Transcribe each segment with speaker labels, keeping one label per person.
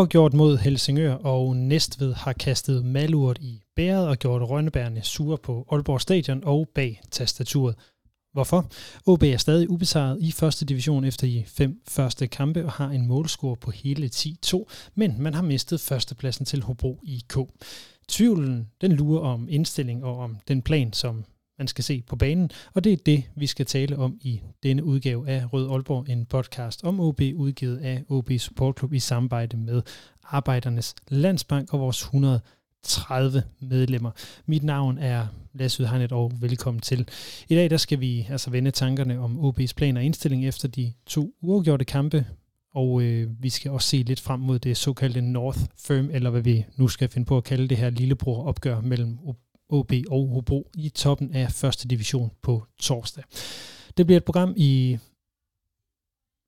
Speaker 1: Uafgjort mod Helsingør og Næstved har kastet malurt i bæret og gjort Rønnebærne sure på Aalborg Stadion og bag tastaturet. Hvorfor? OB er stadig ubesejret i første division efter de fem første kampe og har en målscore på hele 10-2, men man har mistet førstepladsen til Hobro IK. Tvivlen den lurer om indstilling og om den plan, som man skal se på banen, og det er det, vi skal tale om i denne udgave af Rød Aalborg, en podcast om OB, udgivet af OB Support Club i samarbejde med Arbejdernes Landsbank og vores 130 medlemmer. Mit navn er Lasse Udhegnet, og velkommen til. I dag der skal vi altså vende tankerne om OB's plan og indstilling efter de to uafgjorte kampe, og øh, vi skal også se lidt frem mod det såkaldte North Firm, eller hvad vi nu skal finde på at kalde det her lillebror opgør mellem OB og Hobro i toppen af første division på torsdag. Det bliver et program i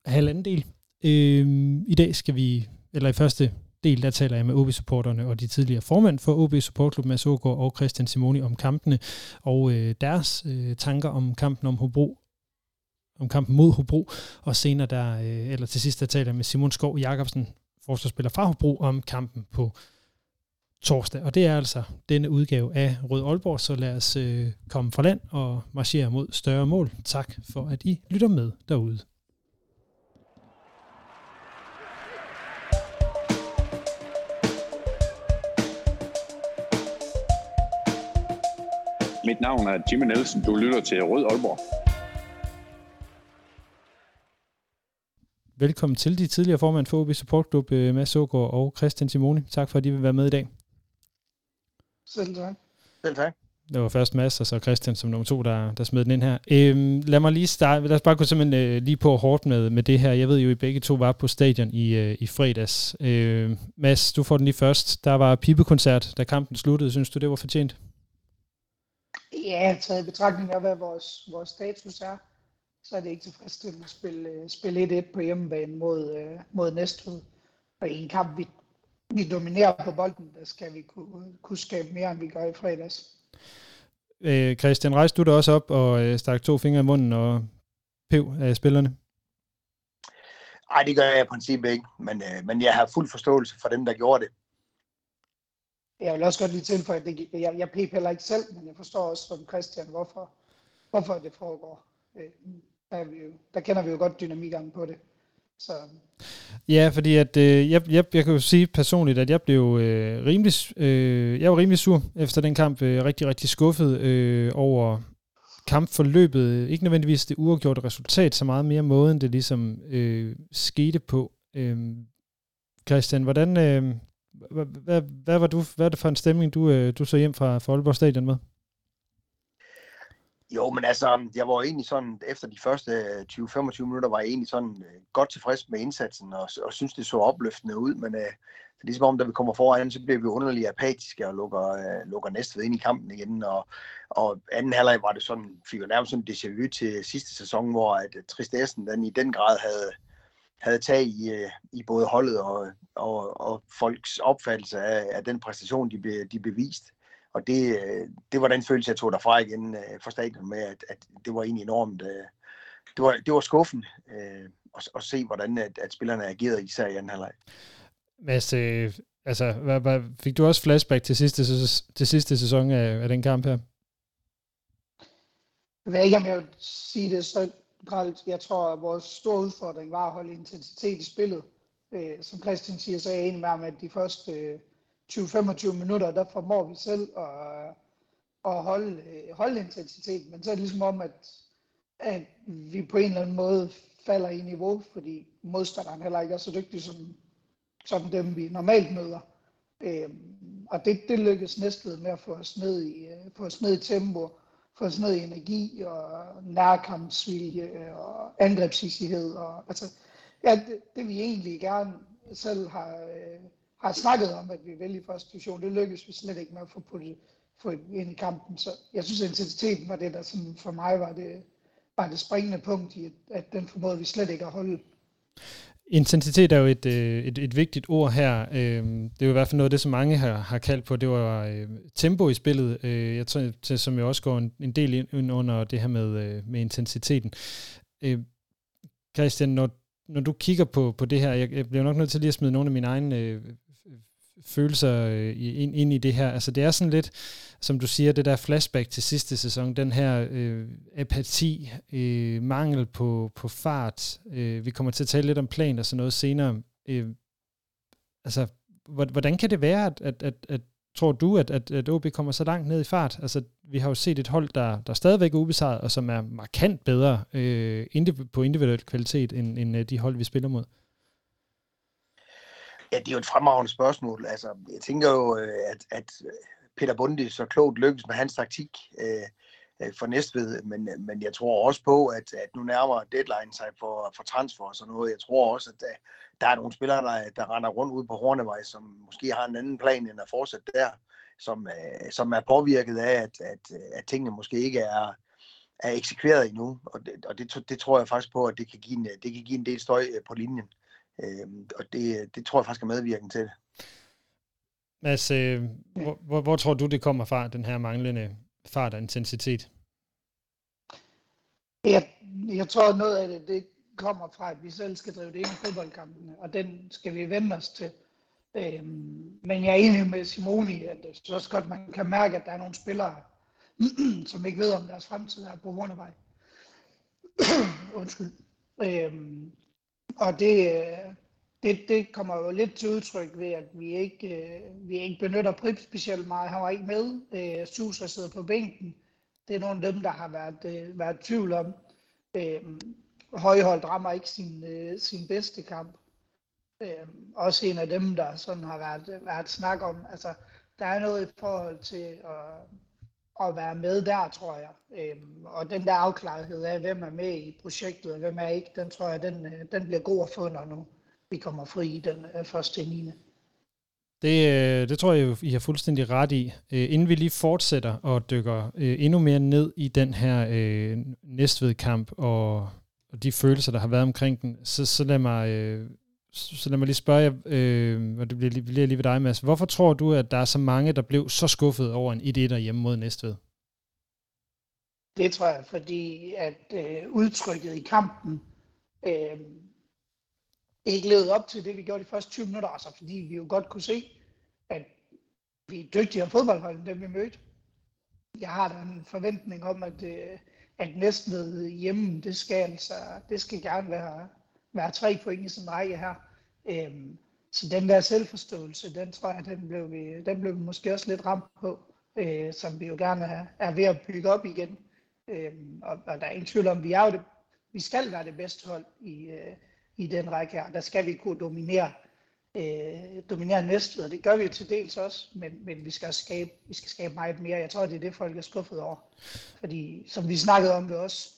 Speaker 1: halvanden del. Øhm, I dag skal vi, eller i første del, der taler jeg med OB-supporterne og de tidligere formand for OB Supportklub, Mads Ågaard og Christian Simoni om kampene og øh, deres øh, tanker om kampen om Hobro om kampen mod Hobro, og senere der, øh, eller til sidst der taler jeg med Simon Skov Jakobsen, forsvarsspiller fra Hobro, om kampen på torsdag. Og det er altså denne udgave af Rød Aalborg, så lad os øh, komme fra land og marchere mod større mål. Tak for, at I lytter med derude.
Speaker 2: Mit navn er Jimmy Nielsen. Du lytter til Rød Aalborg.
Speaker 1: Velkommen til de tidligere formand for OB Support Club, øh, Mads Ågaard og Christian Simoni. Tak for, at I vil være med i dag.
Speaker 3: Selv tak.
Speaker 4: Selv tak.
Speaker 1: Det var først Mads og så Christian som nummer to, der, der smed den ind her. Øhm, lad mig lige starte, lad os bare gå simpelthen øh, lige på hårdt med, med det her. Jeg ved jo, I begge to var på stadion i, øh, i fredags. Øh, Mads, du får den lige først. Der var pibekoncert, da kampen sluttede. Synes du, det var fortjent?
Speaker 3: Ja, taget i betragtning af, hvad vores, vores status er, så er det ikke tilfredsstillende at spille, øh, spille 1-1 på hjemmebane mod, øh, mod Næstved. Og en kamp, vi vi dominerer på bolden, der skal vi kunne, kunne skabe mere, end vi gør i fredags.
Speaker 1: Øh, Christian, rejste du dig også op og øh, stak to fingre i munden og pev af spillerne?
Speaker 4: Nej, det gør jeg i princippet ikke, men, øh, men jeg har fuld forståelse for dem, der gjorde det.
Speaker 3: Jeg vil også godt lige tilføje, at det, jeg, jeg pep heller ikke selv, men jeg forstår også som Christian, hvorfor, hvorfor det foregår. Øh, der, vi jo, der kender vi jo godt dynamikken på det. Så.
Speaker 1: Ja, fordi at, øh, jeg, jeg, jeg kan jo sige personligt, at jeg blev øh, rimelig, øh, jeg var rimelig sur efter den kamp. Øh, rigtig, rigtig skuffet øh, over kampforløbet. Ikke nødvendigvis det uafgjorte resultat, så meget mere måden, det ligesom øh, skete på. Øh, Christian, hvordan, øh, hvad, hvad, hvad, var du, hvad er det for en stemning, du, øh, du så hjem fra, fra Aalborg Stadion med?
Speaker 4: Jo, men altså, jeg var egentlig sådan, efter de første øh, 20-25 minutter, var jeg egentlig sådan øh, godt tilfreds med indsatsen, og, og synes, det så opløftende ud, men øh, det er ligesom om, da vi kommer foran, så bliver vi underligt apatiske og lukker, øh, lukker næste ind i kampen igen, og, og anden halvleg var det sådan, fik jo nærmest sådan déjà vu til sidste sæson, hvor at øh, tristessen den i den grad havde, havde tag i, i både holdet og, og, og folks opfattelse af, af den præstation, de, be, de beviste. Og det, øh, det var den følelse, jeg tog derfra igen øh, fra stadion med, at, at det var egentlig enormt. Øh, det, var, det var skuffen øh, at, at se, hvordan at, at spillerne agerede, især i anden halvleg.
Speaker 1: Mads, øh, altså, hvad, hvad, fik du også flashback til sidste, til sidste sæson af, af den kamp her?
Speaker 3: Jeg ved ikke, om jeg vil sige det så gralt. Jeg tror, at vores store udfordring var at holde intensitet i spillet. Øh, som Christian siger, så er jeg enig med ham, at de første øh, 20-25 minutter, der formår vi selv at, at holde, holde intensitet, men så er det ligesom om, at, at vi på en eller anden måde falder i niveau, fordi modstanderen heller ikke er så dygtig som, som dem, vi normalt møder. Øhm, og det, det lykkes næsten med at få os ned i, øh, få os ned i tempo, få os ned i energi og nærkampsvilje og angrebshissighed. Og, altså, ja, det, det vi egentlig gerne selv har, øh, har snakket om, at vi vil i første division. Det lykkedes vi slet ikke med at få puttet få ind i kampen. Så jeg synes, at intensiteten var det, der sådan for mig var det, var det springende punkt i, at den formåede vi slet ikke at holde.
Speaker 1: Intensitet er jo et, øh, et, et vigtigt ord her. Øhm, det er jo i hvert fald noget af det, som mange har, har kaldt på. Det var øh, tempo i spillet, øh, jeg tror, som jo også går en, en del ind under det her med, med intensiteten. Christian, når, når du kigger på, på det her, jeg, jeg bliver nok nødt til lige at smide nogle af mine egne følelser øh, ind, ind i det her. Altså det er sådan lidt, som du siger, det der flashback til sidste sæson, den her øh, apati, øh, mangel på, på fart. Øh, vi kommer til at tale lidt om plan og sådan noget senere. Øh, altså, hvordan kan det være, at, at, at, at tror du, at, at, at OB kommer så langt ned i fart? Altså, vi har jo set et hold, der, der stadigvæk er ubesejret, og som er markant bedre øh, på individuel kvalitet, end, end øh, de hold, vi spiller mod.
Speaker 4: Ja, det er jo et fremragende spørgsmål. Altså, jeg tænker jo, øh, at, at øh, Peter Bundy så klogt lykkes med hans taktik øh, øh for Næstved, men, men jeg tror også på, at, at nu nærmer deadline sig for, for transfer og sådan noget. Jeg tror også, at der, der er nogle spillere, der, der render rundt ude på Hornevej, som måske har en anden plan end at fortsætte der, som, øh, som er påvirket af, at, at, at tingene måske ikke er, er eksekveret endnu. Og, det, og det, det tror jeg faktisk på, at det kan give en, det kan give en del støj på linjen. Øh, og det, det tror jeg faktisk er medvirkende til det.
Speaker 1: Mads, øh, hvor, hvor, hvor tror du, det kommer fra, den her manglende fart og intensitet?
Speaker 3: Jeg, jeg tror, noget af det, det kommer fra, at vi selv skal drive det ind i fodboldkampene, og den skal vi vende os til. Øhm, men jeg er enig med Simoni, at det er også godt, man kan mærke, at der er nogle spillere, som ikke ved, om deres fremtid er på Hornevej. Undskyld. Øhm, og det, øh, det, det kommer jo lidt til udtryk ved, at vi ikke, øh, vi ikke benytter Prip specielt meget. Han var ikke med. Øh, Suser sidder på bænken. Det er nogle af dem, der har været, øh, været tvivl om. Øh, Højholdt rammer ikke sin, sin bedste kamp. Øh, også en af dem, der sådan har været, været snak om. Altså, der er noget i forhold til at, at være med der, tror jeg. Øhm, og den der afklarethed af, hvem er med i projektet, og hvem er ikke, den tror jeg, den, øh, den bliver god at få, når nu vi kommer fri den øh, første 9.
Speaker 1: Det, øh, det tror jeg, I har fuldstændig ret i. Øh, inden vi lige fortsætter og dykker øh, endnu mere ned i den her øh, Næstved-kamp og, og de følelser, der har været omkring den, så, så lad mig... Øh, så lad mig lige spørge jer, øh, og det bliver, bliver lige ved dig, Mads. Hvorfor tror du, at der er så mange, der blev så skuffet over en 1-1 hjemme mod Næstved?
Speaker 3: Det tror jeg, fordi at øh, udtrykket i kampen øh, ikke levede op til det, vi gjorde de første 20 minutter, altså fordi vi jo godt kunne se, at vi er dygtigere fodboldhold, end dem vi mødte. Jeg har da en forventning om, at, øh, at Næstved hjemme, det skal, altså, det skal gerne være, være tre point i sådan en række her. Øhm, så den der selvforståelse, den tror jeg, den blev vi, den blev vi måske også lidt ramt på, øh, som vi jo gerne er, er ved at bygge op igen. Øhm, og, og der er ingen tvivl om, vi er jo det, vi skal være det bedste hold i, øh, i den række her. Der skal vi kunne dominere, øh, dominere næste, og det gør vi jo til dels også, men, men vi, skal skabe, vi skal skabe meget mere. Jeg tror, det er det, folk er skuffet over. Fordi, som vi snakkede om det også,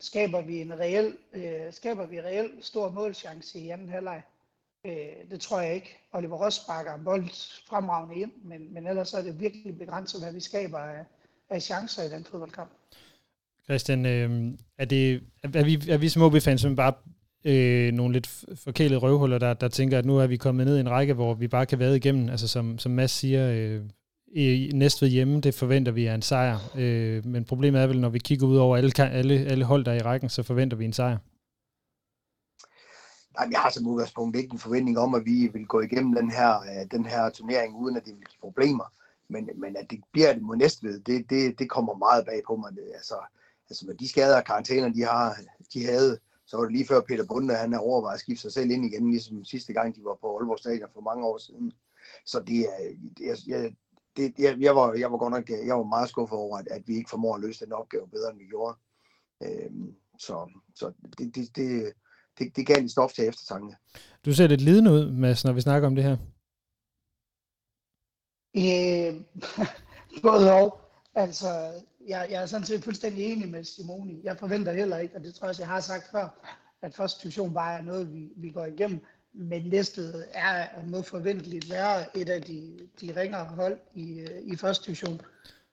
Speaker 3: skaber vi en reel, øh, skaber vi en reel stor målchance i anden halvleg. Øh, det tror jeg ikke. Oliver Ross sparker en bold fremragende ind, men, men ellers er det virkelig begrænset, hvad vi skaber af, af chancer i den fodboldkamp.
Speaker 1: Christian, øh, er, det, er, vi, er vi som OB-fans som bare øh, nogle lidt forkælede røvhuller, der, der tænker, at nu er vi kommet ned i en række, hvor vi bare kan være igennem. Altså som, som Mads siger, øh, i Næstved hjemme, det forventer vi er en sejr. Øh, men problemet er vel, når vi kigger ud over alle, alle, alle hold, der er i rækken, så forventer vi en sejr.
Speaker 4: Jamen, jeg har som udgangspunkt ikke en forventning om, at vi vil gå igennem den her, øh, den her turnering, uden at det vil give problemer. Men, men at det bliver det mod Næstved, det, det, det kommer meget bag på mig. Altså, altså med de skader og karantæner, de, har, de havde, så var det lige før Peter Bunde, han har overvejet at skifte sig selv ind igen, ligesom sidste gang, de var på Aalborg Stadion for mange år siden. Så det er, jeg, jeg, det, jeg, jeg, var, jeg var godt nok jeg var meget skuffet over, at, at vi ikke formår at løse den opgave bedre, end vi gjorde. Øhm, så så det, det, det, det, det gav en stof til eftertanke.
Speaker 1: Du ser lidt lidende ud, Mads, når vi snakker om det her.
Speaker 3: Øh, både og. Altså, jeg, jeg er sådan set fuldstændig enig med Simoni. Jeg forventer heller ikke, og det tror jeg også, jeg har sagt før, at første division bare er noget, vi, vi går igennem men Næstved er må forventeligt være et af de, de ringere hold i, øh, i første division.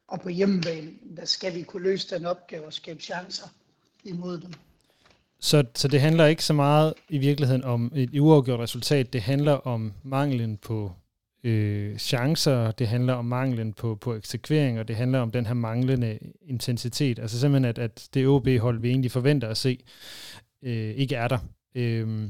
Speaker 3: Og på hjemmebane, der skal vi kunne løse den opgave og skabe chancer imod dem.
Speaker 1: Så, så det handler ikke så meget i virkeligheden om et uafgjort resultat. Det handler om manglen på øh, chancer, det handler om manglen på, på eksekvering, og det handler om den her manglende intensitet. Altså simpelthen, at, at det OB-hold, vi egentlig forventer at se, øh, ikke er der. Øh,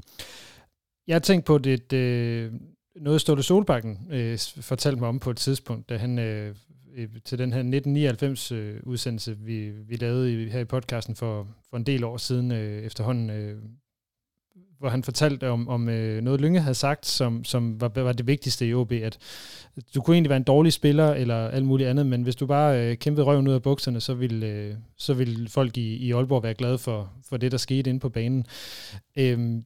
Speaker 1: jeg har tænkt på det, øh, noget Ståle Solbakken øh, fortalte mig om på et tidspunkt, da han øh, øh til den her 1999-udsendelse, øh, vi, vi lavede i, her i podcasten for, for en del år siden øh, efterhånden, øh, hvor han fortalte om, om øh, noget, Lynge havde sagt, som, som var, var det vigtigste i OB, at du kunne egentlig være en dårlig spiller eller alt muligt andet, men hvis du bare øh, kæmpede røven ud af bukserne, så ville, øh, så ville folk i, i Aalborg være glade for, for det, der skete inde på banen. Øh,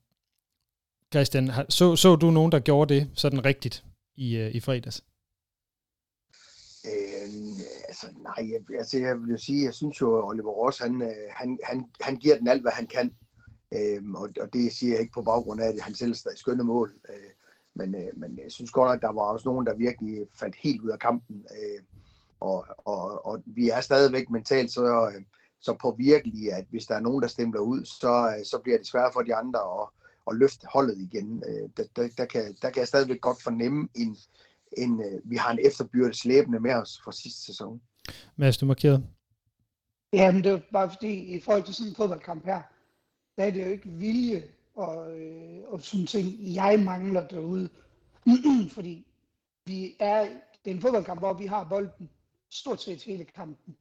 Speaker 1: Christian, så, så du nogen, der gjorde det sådan rigtigt i, øh, i fredags?
Speaker 4: Øh, altså, nej, jeg, altså, jeg vil jo sige, jeg synes jo, at Oliver Ross, han, øh, han, han, han giver den alt, hvad han kan. Øh, og, og det siger jeg ikke på baggrund af, at han selv stadig skønne mål. Øh, men, øh, men jeg synes godt, at der var også nogen, der virkelig faldt helt ud af kampen. Øh, og, og, og vi er stadigvæk mentalt så, øh, så påvirkelige, at hvis der er nogen, der stemmer ud, så, øh, så bliver det svært for de andre at, at løfte holdet igen. Øh, der, der, der, kan, der kan jeg stadigvæk godt fornemme, en, en, øh, vi har en efterbyrdet slæbende med os fra sidste sæson.
Speaker 1: Mads, du markerede.
Speaker 3: Jamen, det er bare fordi, i forhold til sådan en fodboldkamp her, der er det jo ikke vilje og, øh, og sådan ting, jeg mangler derude. fordi vi er, det er en fodboldkamp, hvor vi har bolden stort set hele kampen.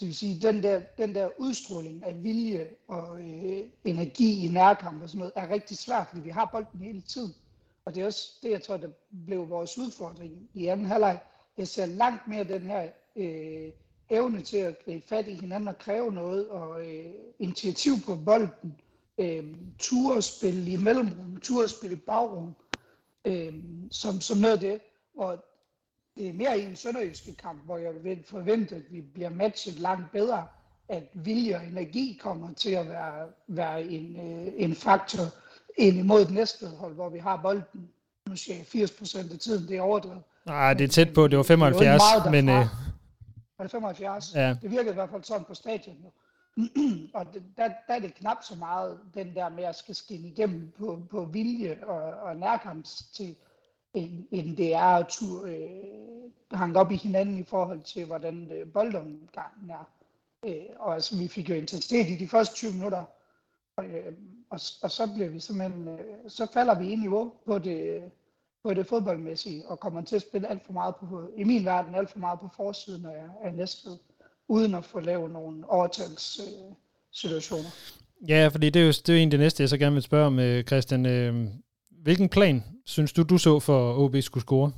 Speaker 3: Det vil sige, den der, den der udstråling af vilje og øh, energi i nærkamp og sådan noget, er rigtig svært, fordi vi har bolden hele tiden. Og det er også det, jeg tror, der blev vores udfordring i anden halvleg. Jeg ser langt mere den her øh, evne til at gribe fat i hinanden og kræve noget, og øh, initiativ på bolden, øh, turespil i mellemrum, turespil i bagrum, øh, som, som noget af det, hvor det er mere i en sønderjyske kamp, hvor jeg vil forvente, at vi bliver matchet langt bedre, at vilje og energi kommer til at være, være en, øh, en faktor ind imod det næste hold, hvor vi har bolden. Nu siger jeg 80 procent af tiden, det er overdrevet.
Speaker 1: Nej, det er tæt på, det var 75, det men... Øh...
Speaker 3: Var det 75? Ja. Det virkede i hvert fald sådan på stadion. Jo. og det, der, der er det knap så meget den der med at skal skinne igennem på, på vilje og, og nærkamps til, end, end det er at tur, øh, hanke op i hinanden i forhold til, hvordan øh, boldomgangen er. Øh, og altså, vi fik jo intensitet i de første 20 minutter, og, øh, og, og så bliver vi simpelthen, øh, så falder vi i niveau på det, på det fodboldmæssige, og kommer til at spille alt for meget på, i min verden, alt for meget på forsiden af, af næstved, uden at få lavet nogle overtalssituationer. Øh, situationer.
Speaker 1: ja, fordi det er jo, det er jo egentlig det næste, jeg så gerne vil spørge om, øh, Christian. Øh, hvilken plan synes du, du så for, OB skulle score?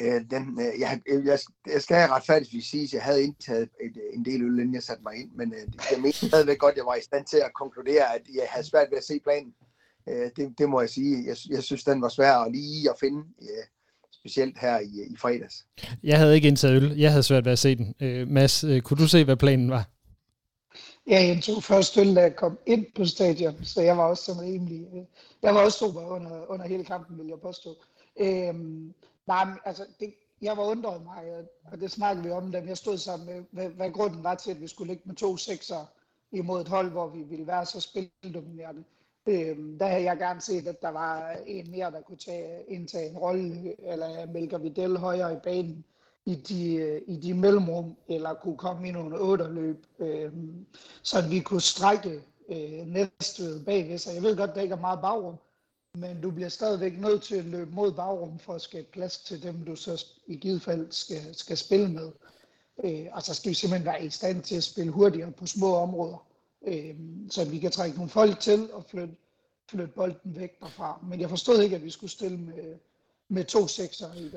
Speaker 4: Øh, den, øh, jeg, jeg, jeg skal retfærdigvis sige, at jeg havde indtaget et, en del øl, inden jeg satte mig ind, men øh, jeg mente stadigvæk godt, at jeg var i stand til at konkludere, at jeg havde svært ved at se planen. Øh, det, det må jeg sige. Jeg, jeg synes, den var svær at lige at finde, øh, specielt her i, i fredags.
Speaker 1: Jeg havde ikke indtaget øl. Jeg havde svært ved at se den. Øh, Mads, øh, kunne du se, hvad planen var?
Speaker 3: Ja, jeg tog først øl, da jeg kom ind på stadion, så jeg var også som rimelig... Øh, jeg var også sober under, under hele kampen, vil jeg påstå. Øhm, nej, men, altså, det, jeg var undret mig, og det snakkede vi om, da jeg stod sammen med, hvad, hvad grunden var til, at vi skulle ligge med to sekser imod et hold, hvor vi ville være så spildominerende. Øhm, der havde jeg gerne set, at der var en mere, der kunne tage, indtage en rolle, eller Melker Videl højere i banen i de, i de mellemrum, eller kunne komme i nogle otterløb, øh, så vi kunne strække øh, næstved bagved. Så jeg ved godt, der ikke er meget bagrum, men du bliver stadigvæk nødt til at løbe mod bagrum for at skabe plads til dem, du så i givet fald skal, skal spille med. Øh, og så skal vi simpelthen være i stand til at spille hurtigere på små områder, øh, så vi kan trække nogle folk til og flytte, flytte bolden væk derfra. Men jeg forstod ikke, at vi skulle stille med, med to sekser i den,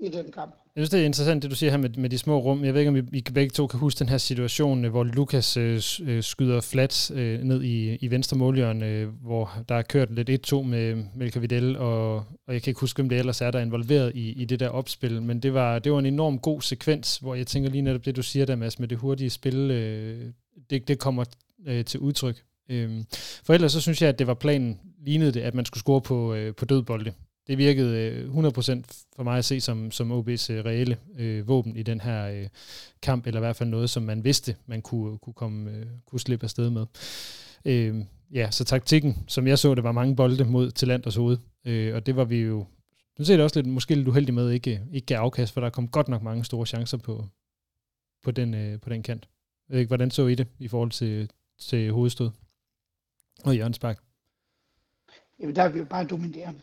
Speaker 3: øh, i den kamp.
Speaker 1: Jeg synes, det er interessant, det du siger her med, med de små rum. Jeg ved ikke, om I, I begge to kan huske den her situation, øh, hvor Lukas øh, øh skyder flat øh, ned i, i venstre målhjørne, øh, hvor der er kørt lidt 1-2 med Melka Videl, og, og jeg kan ikke huske, om det ellers er, der er involveret i, i det der opspil, men det var, det var en enorm god sekvens, hvor jeg tænker lige netop det, du siger der, Mads, med det hurtige spil, øh, det, det kommer øh, til udtryk. Øh, for ellers så synes jeg, at det var planen, lignede det, at man skulle score på, øh, på dødbolde. Det virkede øh, 100% for mig at se som, som OB's øh, reelle øh, våben i den her øh, kamp, eller i hvert fald noget, som man vidste, man kunne, kunne, komme, øh, kunne slippe afsted med. Øh, ja, så taktikken, som jeg så, det var mange bolde mod til Landers hoved, øh, og det var vi jo nu ser det også lidt, måske lidt uheldigt med, ikke, ikke gav afkast, for der kom godt nok mange store chancer på, på, den, øh, på den kant. Jeg ved ikke, hvordan så I det i forhold til, til hovedstød og Jørgensbak?
Speaker 3: Jamen, der er vi jo bare dominerende.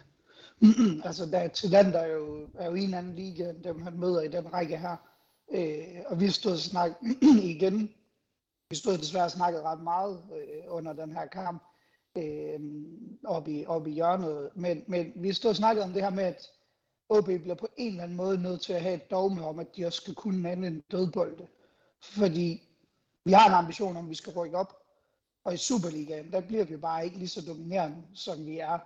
Speaker 3: altså, der, Talent er jo, er jo en anden liga, end dem han møder i den række her. Øh, og vi stod og snakket igen. Vi stod desværre og snakket ret meget øh, under den her kamp øh, oppe, i, op i hjørnet. Men, men vi stod og snakkede om det her med, at OB bliver på en eller anden måde nødt til at have et dogme om, at de også skal kunne anden en dødbolde. Fordi vi har en ambition om, at vi skal rykke op. Og i Superligaen, der bliver vi bare ikke lige så dominerende, som vi er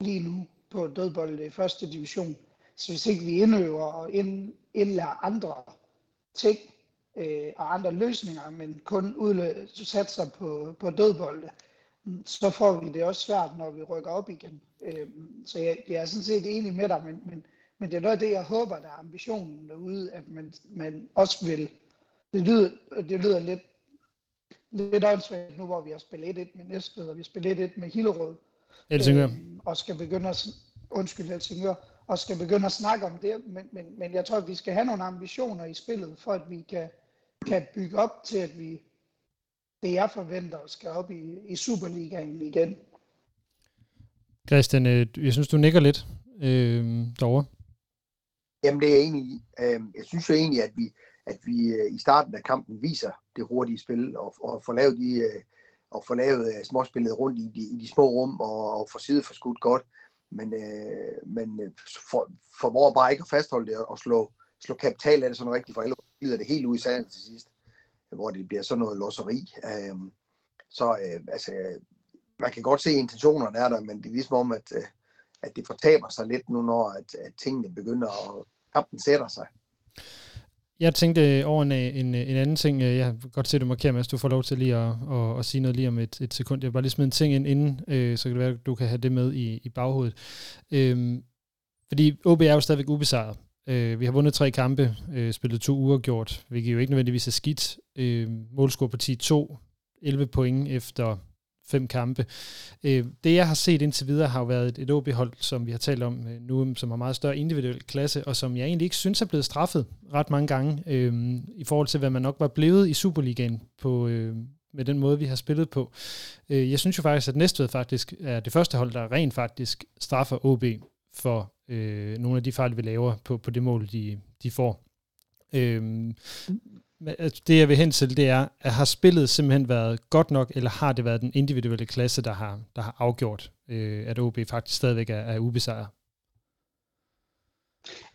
Speaker 3: lige nu på dødbolde i første division. Så hvis ikke vi indøver og ind, indlærer andre ting øh, og andre løsninger, men kun udlø- satser på, på dødbolde, så får vi det også svært, når vi rykker op igen. Øh, så jeg, jeg er sådan set enig med dig, men, men, men det er noget af det, jeg håber, der er ambitionen derude, at man, man også vil. Det lyder, det lyder lidt, lidt åndssvagt nu, hvor vi har spillet 1-1 med Næstved, og vi har spillet 1 med Hillerød.
Speaker 1: Helsingør. Øh,
Speaker 3: og skal begynde at, undskyld Helsingør, og skal begynde at snakke om det, men, men, men jeg tror, at vi skal have nogle ambitioner i spillet, for at vi kan, kan bygge op til, at vi, det jeg forventer, skal op i, i Superligaen igen.
Speaker 1: Christian, øh, jeg synes, du nikker lidt øh, derovre.
Speaker 4: Jamen, det er jeg enig i. Øhm, jeg synes jo egentlig, at vi, at vi øh, i starten af kampen viser det hurtige spil, og, og får lavet de, øh, og få lavet øh, småspillet rundt i de, i de små rum, og, og få side for skudt godt. Men, øh, men øh, for, formår bare ikke at fastholde det og slå, slå kapital af det sådan rigtigt, for ellers glider det helt ud i sanden til sidst, hvor det bliver sådan noget losseri. Øh, så øh, altså, man kan godt se, at intentionerne er der, men det er ligesom om, at, øh, at det fortaber sig lidt nu, når at, at tingene begynder at kampen sætter sig.
Speaker 1: Jeg tænkte øh, over en, øh, en, øh, en anden ting. Jeg kan godt se, at du markerer, Mads. Du får lov til lige at, at, at sige noget lige om et, et sekund. Jeg vil bare lige smide en ting ind inden, øh, så kan det være, at du kan have det med i, i baghovedet. Øhm, fordi OB er jo stadigvæk ubesejret. Øh, vi har vundet tre kampe, øh, spillet to uger gjort, hvilket jo ikke nødvendigvis er skidt. Øh, målscore på 10-2, 11 point efter fem kampe. Øh, det, jeg har set indtil videre, har jo været et, et OB-hold, som vi har talt om øh, nu, som har meget større individuel klasse, og som jeg egentlig ikke synes er blevet straffet ret mange gange, øh, i forhold til, hvad man nok var blevet i Superligaen på, øh, med den måde, vi har spillet på. Øh, jeg synes jo faktisk, at Næstved faktisk er det første hold, der rent faktisk straffer OB for øh, nogle af de fejl, vi laver på, på det mål, de, de får. Øhm, Øh, det jeg vil hen til, det er, at har spillet simpelthen været godt nok, eller har det været den individuelle klasse, der har, der har afgjort, øh, at OB faktisk stadigvæk er, er ubesejret?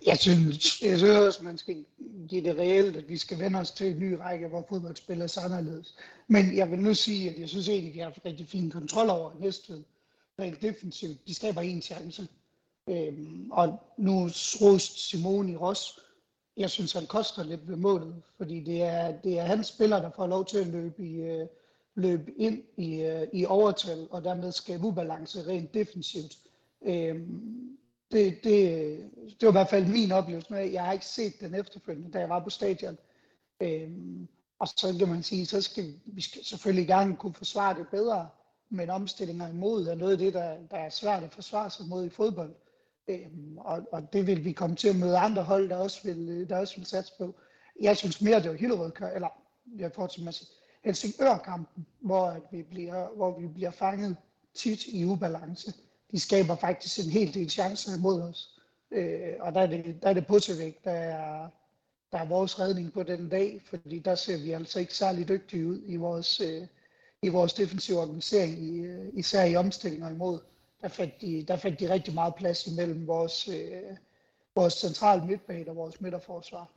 Speaker 3: Jeg synes, jeg synes også, man skal give det reelt, at vi skal vende os til en ny række, hvor fodbold spiller anderledes. Men jeg vil nu sige, at jeg synes egentlig, at vi har haft rigtig fin kontrol over Næstved. Rent defensivt. De skaber en chance. Øhm, og nu rost Simone i Ross jeg synes, han koster lidt ved målet, fordi det er, det er hans spiller, der får lov til at løbe, i, øh, løbe ind i, øh, i overtal, og dermed skabe ubalance rent defensivt. Øhm, det, det, det var i hvert fald min oplevelse med, jeg har ikke set den efterfølgende, da jeg var på stadion. Øhm, og så kan man sige, så skal vi skal selvfølgelig gerne kunne forsvare det bedre, men omstillinger imod er noget af det, der, der er svært at forsvare sig mod i fodbold. Øhm, og, og det vil vi komme til at møde andre hold, der også vil, øh, der også vil satse på. Jeg synes mere, det var Hillerød, eller jeg får til at Helsingør-kampen, hvor, at vi bliver, hvor vi bliver fanget tit i ubalance. De skaber faktisk en hel del chancer imod os. Øh, og der er det, der er det Puttevik, der er, der er vores redning på den dag, fordi der ser vi altså ikke særlig dygtige ud i vores, øh, i vores defensive organisering, i, øh, især i omstillinger imod der fandt de, der fandt de rigtig meget plads imellem vores, øh, vores centrale midtbane og vores midterforsvar.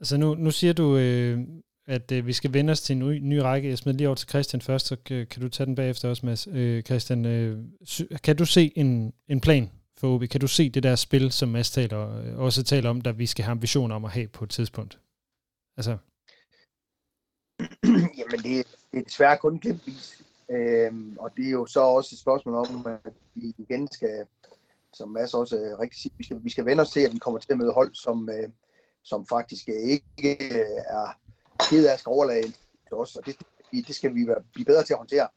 Speaker 1: Altså nu, nu siger du, øh, at øh, vi skal vende os til en ny, ny række. Jeg smider lige over til Christian først, så kan, kan du tage den bagefter også, Mads. Øh, Christian, øh, kan du se en, en plan for OB? Kan du se det der spil, som Mads taler, øh, også taler om, der vi skal have ambitioner om at have på et tidspunkt? Altså.
Speaker 4: Jamen, det, det er desværre kun glimtvis Øhm, og det er jo så også et spørgsmål om, at vi igen skal, som Mads også øh, rigtig siger, vi skal, vi skal vende os til, at vi kommer til at møde hold, som, øh, som faktisk øh, ikke øh, er ked af at overlade til os, og det, det skal vi være, blive bedre til at håndtere.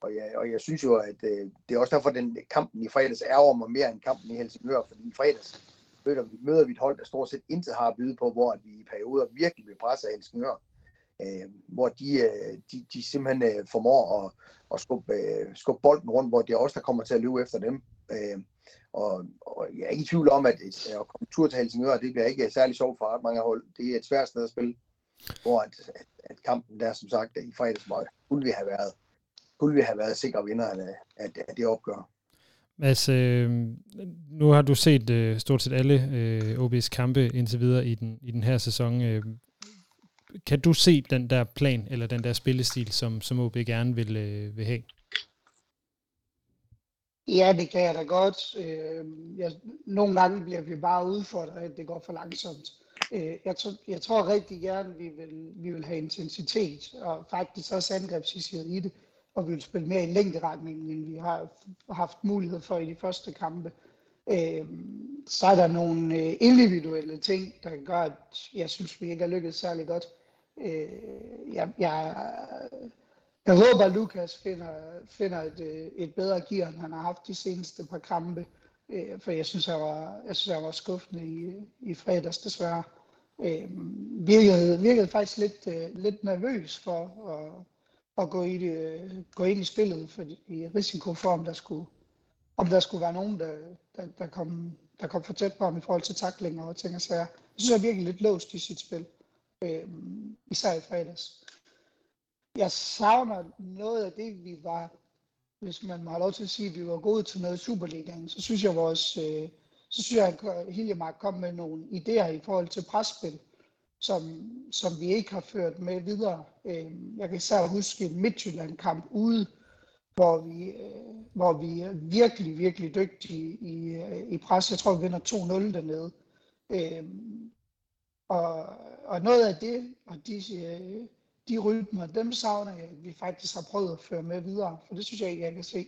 Speaker 4: Og jeg, og jeg synes jo, at øh, det er også derfor, at den kampen i fredags ærger mig mere end kampen i Helsingør, fordi i fredags møder vi, møder vi et hold, der stort set intet har at byde på, hvor vi i perioder virkelig vil presse af Helsingør. Øh, hvor de, øh, de, de simpelthen øh, formår at, at skubbe, øh, skubbe bolden rundt, hvor det er også der kommer til at løbe efter dem. Øh, og, og jeg er ikke i tvivl om, at, øh, at komme tur til Helsingør, det bliver ikke øh, særlig sjovt for ret mange hold. Det er et svært sted at spille, hvor at, at, at kampen der, som sagt, øh, i fredags, hvor kunne vi have været, kunne vi have været sikre vinder af, af, af det opgør.
Speaker 1: Mads, øh, nu har du set øh, stort set alle øh, OB's kampe indtil videre i den, i den her sæson. Øh, kan du se den der plan, eller den der spillestil, som, som OB gerne vil, øh, vil have?
Speaker 3: Ja, det kan jeg da godt. Øh, jeg, nogle gange bliver vi bare udfordret, at det går for langsomt. Øh, jeg, tror, jeg tror rigtig gerne, vi vil, vi vil have intensitet, og faktisk også angrebshistoriet i det, og vi vil spille mere i længderetningen, end vi har haft mulighed for i de første kampe. Øh, så er der nogle øh, individuelle ting, der gør, at jeg synes, vi ikke har lykkedes særlig godt. Øh, jeg, jeg, jeg håber, at Lukas finder, finder et, øh, et bedre gear, end han har haft de seneste par kampe. Øh, for jeg synes, jeg var, jeg synes, jeg var skuffende i, i fredags, desværre. Øh, virkede, virkede faktisk lidt, øh, lidt nervøs for at, at gå, i det, gå ind i spillet, for i risiko for, om der skulle, om der skulle være nogen, der, der, der, kom, der kom for tæt på ham i forhold til taklinger og ting og sager. Jeg synes, jeg er virkelig lidt låst i sit spil øh, især i fredags. Jeg savner noget af det, vi var, hvis man må have lov til at sige, at vi var gode til noget i Superligaen, så synes jeg, vores, øh, så synes jeg, at Hiljemark kom med nogle idéer i forhold til presspil, som, som vi ikke har ført med videre. Øh, jeg kan især huske en Midtjylland-kamp ude, hvor vi, øh, hvor vi er virkelig, virkelig dygtige i, øh, i pres. Jeg tror, vi vinder 2-0 dernede. Øh, og, og noget af det, og de, øh, de rytmer, dem savner jeg, vi faktisk har prøvet at føre med videre, for det synes jeg ikke, jeg kan se.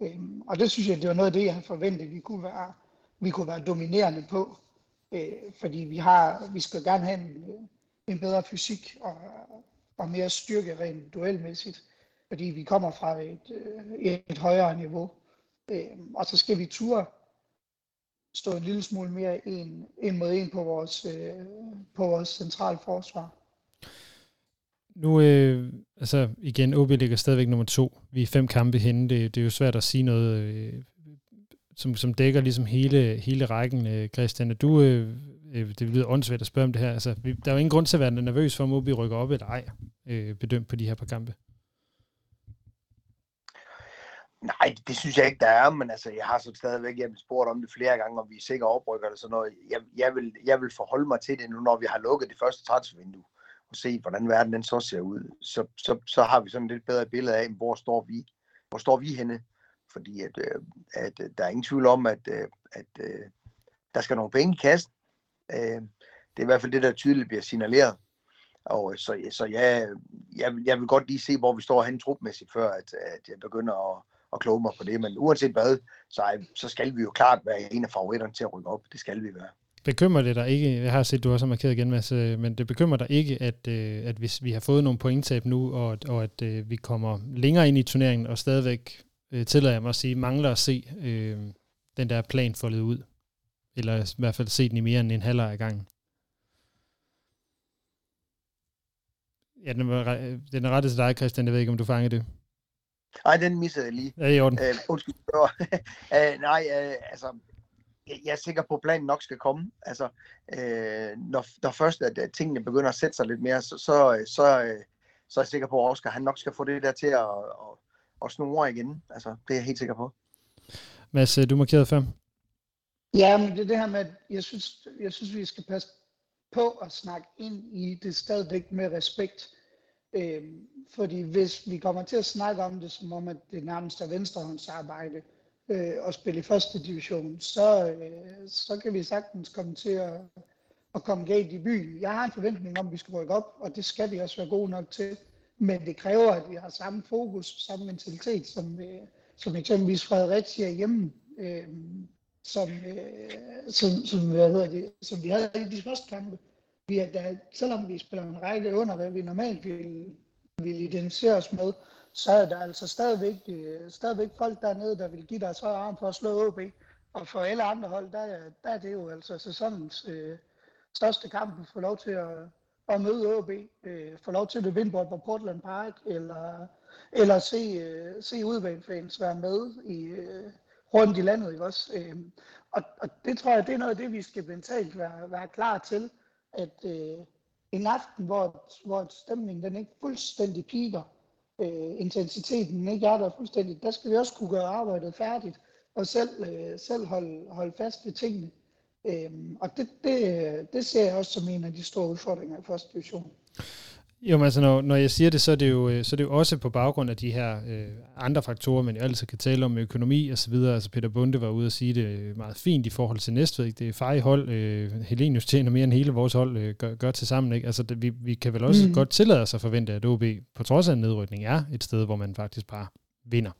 Speaker 3: Øhm, og det synes jeg, det var noget af det, jeg havde forventet, vi kunne være, vi kunne være dominerende på. Øh, fordi vi, har, vi skal gerne have en, øh, en bedre fysik og, og mere styrke rent duelmæssigt, fordi vi kommer fra et, et, et højere niveau. Øh, og så skal vi ture stå en lille smule mere en, en mod en på vores, øh, på vores centrale forsvar.
Speaker 1: Nu, øh, altså igen, OB ligger stadigvæk nummer to. Vi er fem kampe henne. Det, det er jo svært at sige noget, øh, som, som dækker ligesom hele, hele rækken. Øh, Christian, er du, øh, øh, det lyder åndssvagt at spørge om det her. Altså, vi, der er jo ingen grund til at være nervøs for, om OB rykker op eller ej, øh, bedømt på de her par kampe.
Speaker 4: Nej, det synes jeg ikke, der er, men altså, jeg har så stadigvæk jeg spurgt om det flere gange, om vi er sikre oprykker eller sådan noget. Jeg, jeg, vil, jeg vil forholde mig til det nu, når vi har lukket det første transfervindue, og se, hvordan verden den så ser ud. Så, så, så har vi sådan et lidt bedre billede af, hvor står vi, hvor står vi henne. Fordi at, øh, at, at der er ingen tvivl om, at, øh, at, at der skal nogle penge i kassen. Det er i hvert fald det, der tydeligt bliver signaleret. Og så, så ja, jeg, jeg vil godt lige se, hvor vi står henne trupmæssigt, før at, at jeg begynder at, og kloge mig på det. Men uanset hvad, så, så skal vi jo klart være en af favoritterne til at rykke op. Det skal vi være.
Speaker 1: Bekymrer det dig ikke, jeg har set, du også har markeret igen, Mads, øh, men det bekymrer dig ikke, at, øh, at hvis vi har fået nogle pointtab nu, og, og at at vi kommer længere ind i turneringen, og stadigvæk, tillader jeg mig at sige, mangler at se øh, den der plan foldet ud? Eller i hvert fald se den i mere end en halvleg af gangen? Ja, den den er rettet til dig, Christian. Jeg ved ikke, om du fanger det.
Speaker 4: Nej, den missede jeg lige.
Speaker 1: Ja, i orden.
Speaker 4: Øh, undskyld. øh, nej, øh, altså, jeg er sikker på, at planen nok skal komme. Altså, øh, når, når først at tingene begynder at sætte sig lidt mere, så, så, så, øh, så er jeg sikker på, at Oscar han nok skal få det der til at, at, at snore igen. Altså, det er jeg helt sikker på.
Speaker 1: Mads, du markerede fem.
Speaker 3: Ja, men det er det her med, at jeg synes, jeg synes, vi skal passe på at snakke ind i det stadigvæk med respekt. Øh, fordi hvis vi kommer til at snakke om det, som om at det nærmest er venstrehåndsarbejde øh, at spille i første division, så, øh, så kan vi sagtens komme til at, at komme galt i byen. Jeg har en forventning om, at vi skal rykke op, og det skal vi også være gode nok til. men det kræver, at vi har samme fokus, samme mentalitet, som, øh, som eksempelvis Fredericia hjemme, øh, som, øh, som, som, hvad hedder det, som vi havde i de første kampe. Vi er, der, selvom vi spiller en række under, hvad vi normalt vil, vil identificere os med, så er der altså stadigvæk, øh, stadigvæk folk dernede, der vil give deres højre arm for at slå OB. Og for alle andre hold, der, der er det jo altså sæsonens øh, største kamp at få lov til at, at møde OB. Øh, få lov til at vinde på Portland Park, eller, eller se, øh, se udvalgfans være med i, øh, rundt i landet. Ikke også? Øh, og, og det tror jeg, det er noget af det, vi skal mentalt være, være klar til, at øh, en aften, hvor, hvor stemningen den ikke fuldstændig piker, øh, intensiteten ikke er der fuldstændig, der skal vi også kunne gøre arbejdet færdigt, og selv, øh, selv holde, holde fast ved tingene. Øh, og det, det, øh, det ser jeg også som en af de store udfordringer i første division.
Speaker 1: Jo, men altså, når, når jeg siger det, så er det, jo, øh, så er det jo også på baggrund af de her øh, andre faktorer, man jo altid kan tale om økonomi og så videre. Altså Peter Bunde var ude og sige det meget fint i forhold til Næstved. Det er feje hold. Øh, Helenius tjener mere end hele vores hold øh, gør, gør til sammen. Ikke? Altså, det, vi, vi kan vel også mm. godt tillade os at forvente, at OB på trods af en nedrykning er et sted, hvor man faktisk bare vinder.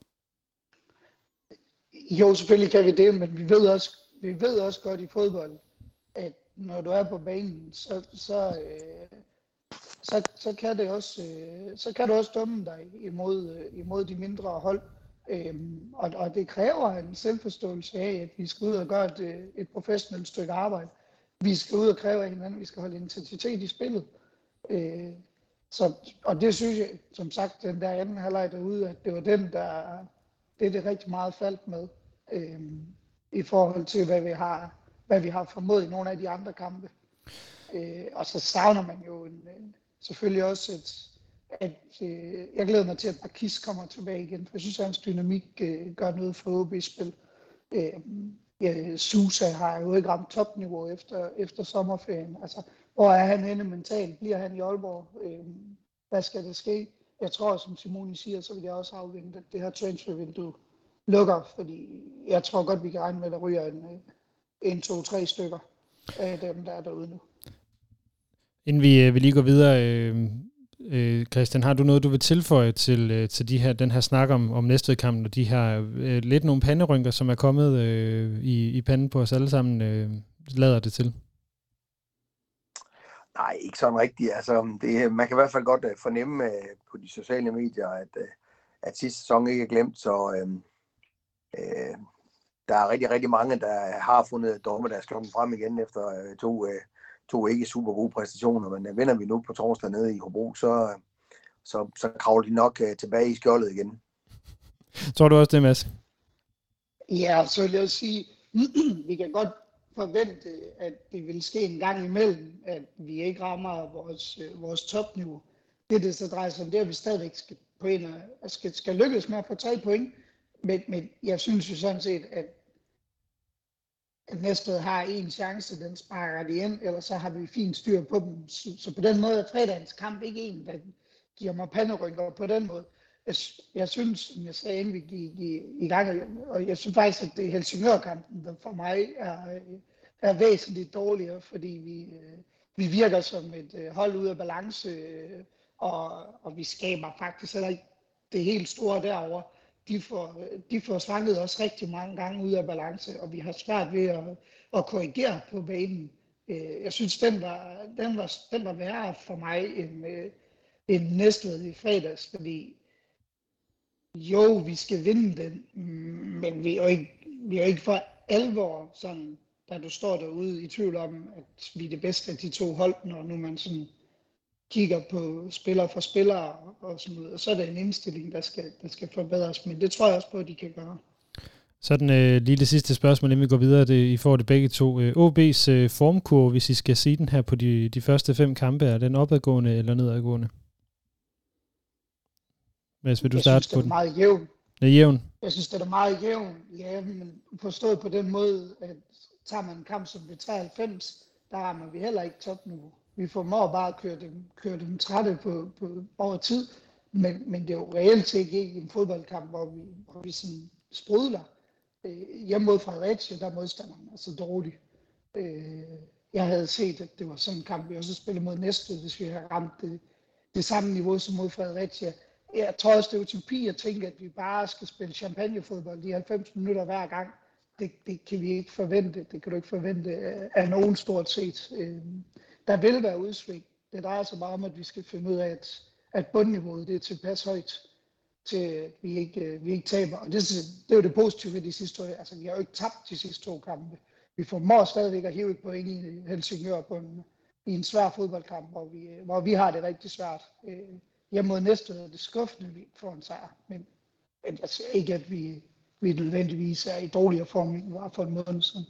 Speaker 3: Jo, selvfølgelig kan vi det, men vi ved også, vi ved også godt i fodbold, at når du er på banen, så, så øh, så, så, kan det også, øh, så kan du også dømme dig imod, øh, imod de mindre hold. Øhm, og, og det kræver en selvforståelse af, at vi skal ud og gøre et, øh, et professionelt stykke arbejde. Vi skal ud og kræve af hinanden, vi skal holde intensitet i spillet. Øh, så, og det synes jeg, som sagt, den der anden halvleg derude, at det var den, der det er det rigtig meget faldt med, øh, i forhold til, hvad vi har, hvad vi har formået i nogle af de andre kampe. Øh, og så savner man jo en, en, selvfølgelig også, at, at øh, jeg glæder mig til, at Marquis kommer tilbage igen, for jeg synes, at hans dynamik øh, gør noget for OB-spil. Øh, ja, Susa har jo ikke ramt topniveau efter, efter sommerferien. Altså, hvor er han henne mentalt? Bliver han i Aalborg? Øh, hvad skal der ske? Jeg tror, som Simone siger, så vil jeg også afvente, at det her transfervindue lukker, fordi jeg tror godt, vi kan regne med, at der ryger en, øh, en to, tre stykker af dem, der er derude nu.
Speaker 1: Inden vi, øh, vi lige går videre, øh, øh, Christian, har du noget, du vil tilføje til, øh, til de her, den her snak om, om næstvedkampen, og de her øh, lidt nogle panderynker, som er kommet øh, i, i panden på os alle sammen, øh, lader det til?
Speaker 4: Nej, ikke sådan rigtigt. Altså, det, man kan i hvert fald godt uh, fornemme uh, på de sociale medier, at, uh, at sidste sæson ikke er glemt, så uh, uh, der er rigtig, rigtig mange, der har fundet dommedagsklubben frem igen efter uh, to uh, to ikke super gode præstationer, men vinder vi nu på torsdag nede i Hobro, så, så, så kravler de nok uh, tilbage i skjoldet igen.
Speaker 1: Tror du også det, Mads?
Speaker 3: Ja, så vil jeg sige, vi kan godt forvente, at det vil ske en gang imellem, at vi ikke rammer vores, øh, vores topniveau. Det, det så drejer sig om, det er, at vi stadigvæk skal, på en, skal, skal lykkes med at få tre point. Men, men jeg synes jo sådan set, at at Næstved har en chance, den sparker de ind, eller så har vi fint styr på dem. Så, så på den måde er fredagens kamp ikke en, der giver mig panderynker på den måde. Jeg, jeg synes, som jeg sagde, inden vi gik i, i gang, og jeg synes faktisk, at det er Helsingør-kampen, der for mig er, er væsentligt dårligere, fordi vi, øh, vi virker som et øh, hold ud af balance, øh, og, og vi skaber faktisk heller ikke det helt store derovre de får, de får svanget os rigtig mange gange ud af balance, og vi har svært ved at, at korrigere på banen. Øh, jeg synes, den var, den var, den var værre for mig end, øh, end Næstved i fredags, fordi jo, vi skal vinde den, men vi er jo ikke, vi er jo ikke for alvor sådan, da du står derude i tvivl om, at vi er det bedste af de to hold, når nu man sådan kigger på spiller for spiller og sådan noget, og så er det en indstilling, der skal, der skal forbedres, men det tror jeg også på, at de kan gøre.
Speaker 1: Sådan øh, lige det sidste spørgsmål, inden vi går videre, det, I får det begge to. Øh, OB's øh, formkurve, hvis I skal sige den her på de, de første fem kampe, er den opadgående eller nedadgående? Hvad vil du
Speaker 3: jeg
Speaker 1: starte
Speaker 3: synes, på
Speaker 1: den?
Speaker 3: er meget jævn.
Speaker 1: Det er jævn.
Speaker 3: Jeg synes, det er meget jævn. Ja, men forstået på den måde, at tager man en kamp som ved 93, der rammer vi heller ikke topniveau vi formår bare at køre dem, køre dem trætte på, på, over tid, men, men det er jo reelt ikke en fodboldkamp, hvor vi, hvor vi sådan sprudler. Øh, hjemme mod Fredericia, der er modstanderen altså dårlig. Øh, jeg havde set, at det var sådan en kamp, vi også spillede mod næste, hvis vi havde ramt det, det samme niveau som mod Fredericia. Jeg tror også, det er utopi at tænke, at vi bare skal spille champagnefodbold i 90 minutter hver gang. Det, det kan vi ikke forvente. Det kan du ikke forvente af nogen stort set. Øh, der vil være udsving. Det drejer sig bare om, at vi skal finde ud af, at, at bundniveauet det er tilpas højt til vi ikke, øh, vi ikke taber. Og det, det er jo det positive ved de sidste år. Altså, vi har jo ikke tabt de sidste to kampe. Vi formår stadigvæk at hive et point i Helsingør på en, i en svær fodboldkamp, hvor vi, øh, hvor vi har det rigtig svært. Øh, hjemme mod næste er det skuffende, vi får en sejr. Men, men jeg ser ikke, at vi, vi nødvendigvis er i dårligere form, end vi var for en måned siden.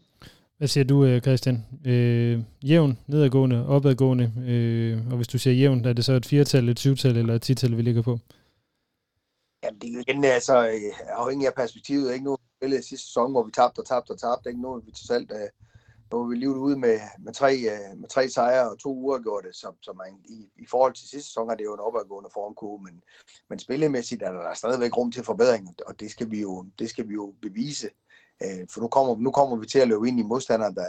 Speaker 1: Hvad siger du, øh, Christian? Øh, jævn, nedadgående, opadgående, øh, og hvis du siger jævn, er det så et firetal, et syvtal eller et tital, vi ligger på?
Speaker 4: Jamen, det er igen altså, øh, afhængig af perspektivet. Ikke nu spillede sidste sæson, hvor vi tabte og tabte og tabte. Ikke nu vi til alt, uh, nu vi lige ude med, med, tre, uh, med tre sejre og to uger gjort det, så, som man, i, i forhold til sidste sæson er det jo en opadgående formkurve, men, men spillemæssigt er der stadigvæk rum til forbedring, og det skal vi jo, det skal vi jo bevise. Uh, for nu kommer, nu kommer vi til at løbe ind i modstandere, der,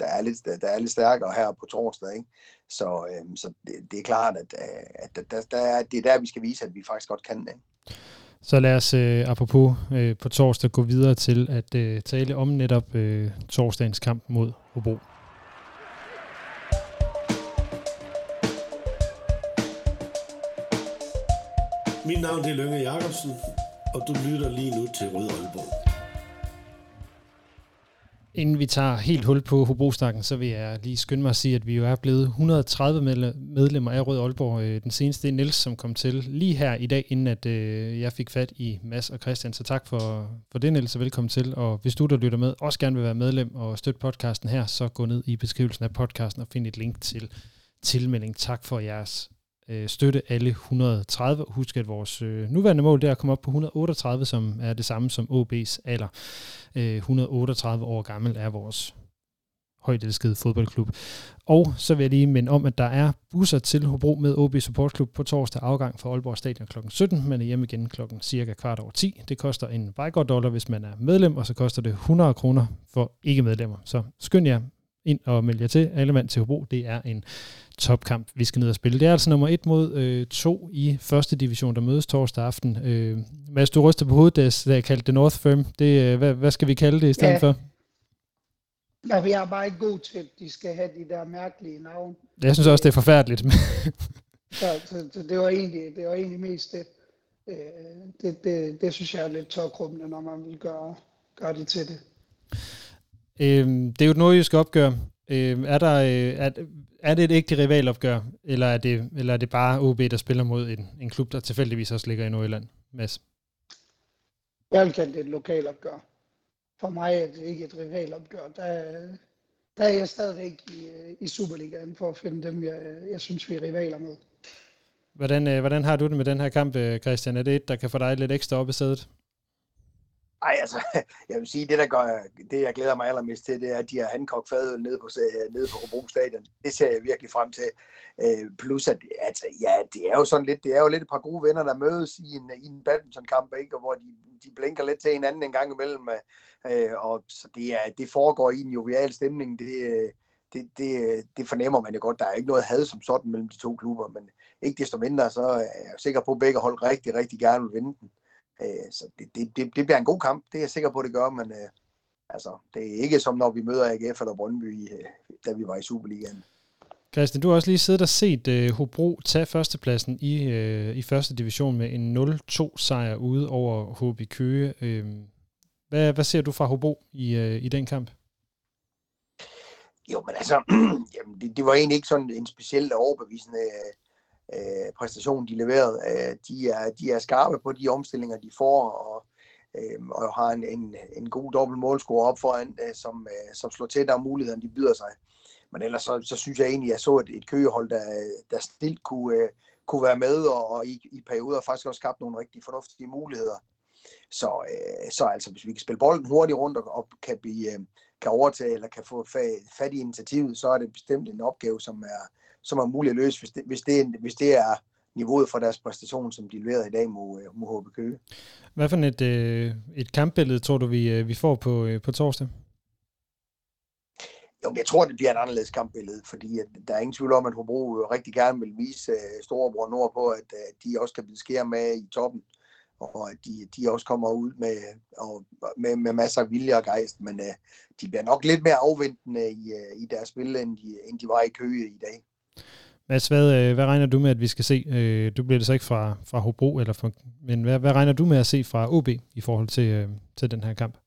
Speaker 4: der, er, lidt, der er lidt stærkere her på torsdag. Ikke? Så, uh, så det, det, er klart, at, at der, der, er, det er der, vi skal vise, at vi faktisk godt kan. Ikke?
Speaker 1: Så lad os øh, apropos øh, på torsdag gå videre til at øh, tale om netop øh, torsdagens kamp mod Hobro.
Speaker 5: Mit navn er Lønge Jacobsen, og du lytter lige nu til Rød Aalborg.
Speaker 1: Inden vi tager helt hul på Hobrostakken, så vil jeg lige skynde mig at sige, at vi jo er blevet 130 medlemmer af Rød Aalborg. Øh, den seneste er Niels, som kom til lige her i dag, inden at øh, jeg fik fat i Mads og Christian. Så tak for, for det, Niels, og velkommen til. Og hvis du, der lytter med, også gerne vil være medlem og støtte podcasten her, så gå ned i beskrivelsen af podcasten og find et link til tilmelding. Tak for jeres øh, støtte alle 130. Husk, at vores øh, nuværende mål det er at komme op på 138, som er det samme som OB's alder. Øh, 138 år gammel er vores højt elskede fodboldklub. Og så vil jeg lige minde om, at der er busser til Hobro med OB Support Club på torsdag afgang fra Aalborg Stadion kl. 17, men er hjemme igen kl. cirka kvart over 10. Det koster en Vejgaard dollar, hvis man er medlem, og så koster det 100 kroner for ikke medlemmer. Så skynd jer ind og meld jer til. Alle mand til Hobro, det er en topkamp, vi skal ned og spille. Det er altså nummer et mod øh, to i første division, der mødes torsdag aften. Øh, Mads, du ryster på hovedet, da jeg kaldte det North Firm. Det, øh, hvad, hvad skal vi kalde det i stedet ja. for?
Speaker 3: Ja, vi er bare ikke gode til, at de skal have de der mærkelige navne.
Speaker 1: Jeg synes også, det er forfærdeligt.
Speaker 3: så, så, så det, var egentlig, det var egentlig mest det. Øh, det, det, det synes jeg er lidt tørkrummende, når man vil gøre, gøre det til det.
Speaker 1: Øhm, det er jo et nordjysk opgør. Øhm, er, der, øh, er, er det et ægte rivalopgør, eller er det, eller er det bare OB, der spiller mod en, en klub, der tilfældigvis også ligger i Nordjylland? Mads?
Speaker 3: Jeg vil kalde det et lokalopgør. For mig er det ikke et rivalopgør. Der, der er jeg stadigvæk i, i Superligaen for at finde dem, jeg, jeg synes, vi er rivaler med.
Speaker 1: Hvordan, øh, hvordan har du det med den her kamp, øh, Christian? Er det et, der kan få dig lidt ekstra op i sædet?
Speaker 4: Ej, altså, jeg vil sige, det, der gør, det jeg glæder mig allermest til, det er, at de har Hancock fadøl nede på, øh, nede på Hobro Stadion. Det ser jeg virkelig frem til. Øh, plus, at altså, ja, det er jo sådan lidt, det er jo lidt et par gode venner, der mødes i en, i en badmintonkamp, ikke? Og hvor de, de blinker lidt til hinanden en gang imellem. Øh, øh og så det, er, det foregår i en jovial stemning. Det, øh, det, det, det fornemmer man jo godt. Der er ikke noget had som sådan mellem de to klubber, men ikke desto mindre, så er jeg sikker på, at begge hold rigtig, rigtig gerne vil vinde den. Øh, så det, det, det, det bliver en god kamp, det er jeg sikker på, det gør, men øh, altså, det er ikke som når vi møder AGF eller Brøndby, øh, da vi var i Superligaen.
Speaker 1: Christian, du har også lige siddet og set uh, Hobro tage førstepladsen i, uh, i første division med en 0-2 sejr ude over HB Køge. Uh, hvad, hvad ser du fra Hobro i, uh, i den kamp?
Speaker 4: Jo, men altså, jamen, det, det var egentlig ikke sådan en specielt overbevisende øh, Øh, præstation, de leverede. Øh, de, er, de er skarpe på de omstillinger, de får, og, øh, og har en, en, en god dobbelt målscore op foran, øh, som, øh, som slår til der mulighederne, de byder sig. Men ellers så, så synes jeg egentlig, at jeg så et, et køgehold, der, der stilt kunne, øh, kunne være med, og, og i, i perioder faktisk også skabt nogle rigtig fornuftige muligheder. Så, øh, så altså, hvis vi kan spille bolden hurtigt rundt og, og kan, blive, øh, kan overtage eller kan få fat i initiativet, så er det bestemt en opgave, som er, som er muligt at løse, hvis det, hvis det, hvis det er niveauet for deres præstation, som de leverede i dag mod, øh, mod HB Køge.
Speaker 1: Hvad for et, øh, et kampbillede tror du, vi, øh, vi får på, på torsdag?
Speaker 4: Jo, jeg tror, det bliver et anderledes kampbillede, fordi at der er ingen tvivl om, at Hobro rigtig gerne vil vise uh, Storebror Nord på, at uh, de også kan blive skære med i toppen, og at de, de også kommer ud med, og, med, med masser af vilje og gejst, men uh, de bliver nok lidt mere afventende i, uh, i deres spil, end de, end de var i Køge i dag.
Speaker 1: Mads, hvad, øh, hvad regner du med, at vi skal se? Øh, du bliver det så ikke fra, fra Hobro, eller fra, men hvad, hvad regner du med at se fra OB i forhold til, øh, til den her kamp?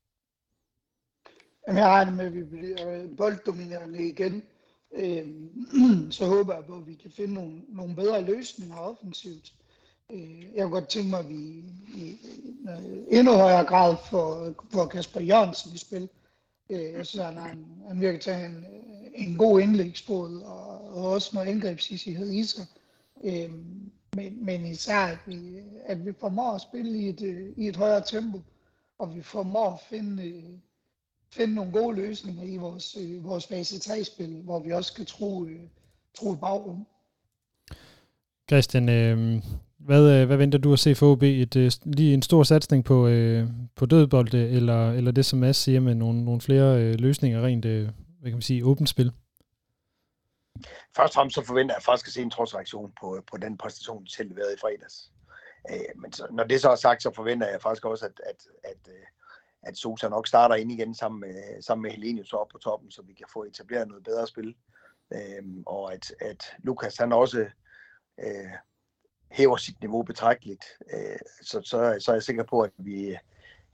Speaker 3: Jamen, jeg regner med, at vi bliver bolddominerende igen. Øhm, så håber jeg på, at vi kan finde nogle, nogle bedre løsninger offensivt. Øh, jeg kunne godt tænke mig, at vi i, endnu højere grad får, får Kasper Jørgensen i spil. Øh, Øh, jeg synes, han, han, han virker til en, en god indlægsbåd og, og også noget indgrebshissighed i sig. Øhm, men, men især, at vi, at vi formår at spille i et, i et højere tempo, og vi formår at finde, finde nogle gode løsninger i vores, øh, vores fase 3-spil, hvor vi også kan tro, øh, tro et bagrum.
Speaker 1: Christian, øh, hvad, øh, hvad venter du at se for OB? Et, øh, lige en stor satsning på, øh, på dødbolde, eller, eller det, som Mads siger, med nogle, nogle flere øh, løsninger rent, øh, hvad kan man sige, åbent spil?
Speaker 4: Først og fremmest så forventer jeg faktisk at se en trodsreaktion på, på den præstation, de selv leverede i fredags. Øh, men så, når det så er sagt, så forventer jeg faktisk også, at, at, at, øh, at Sosa nok starter ind igen sammen med, sammen med Helenius op på toppen, så vi kan få etableret noget bedre spil. Øh, og at, at Lukas han også øh, hæver sit niveau betragteligt, øh, så, så, så er jeg sikker på, at vi,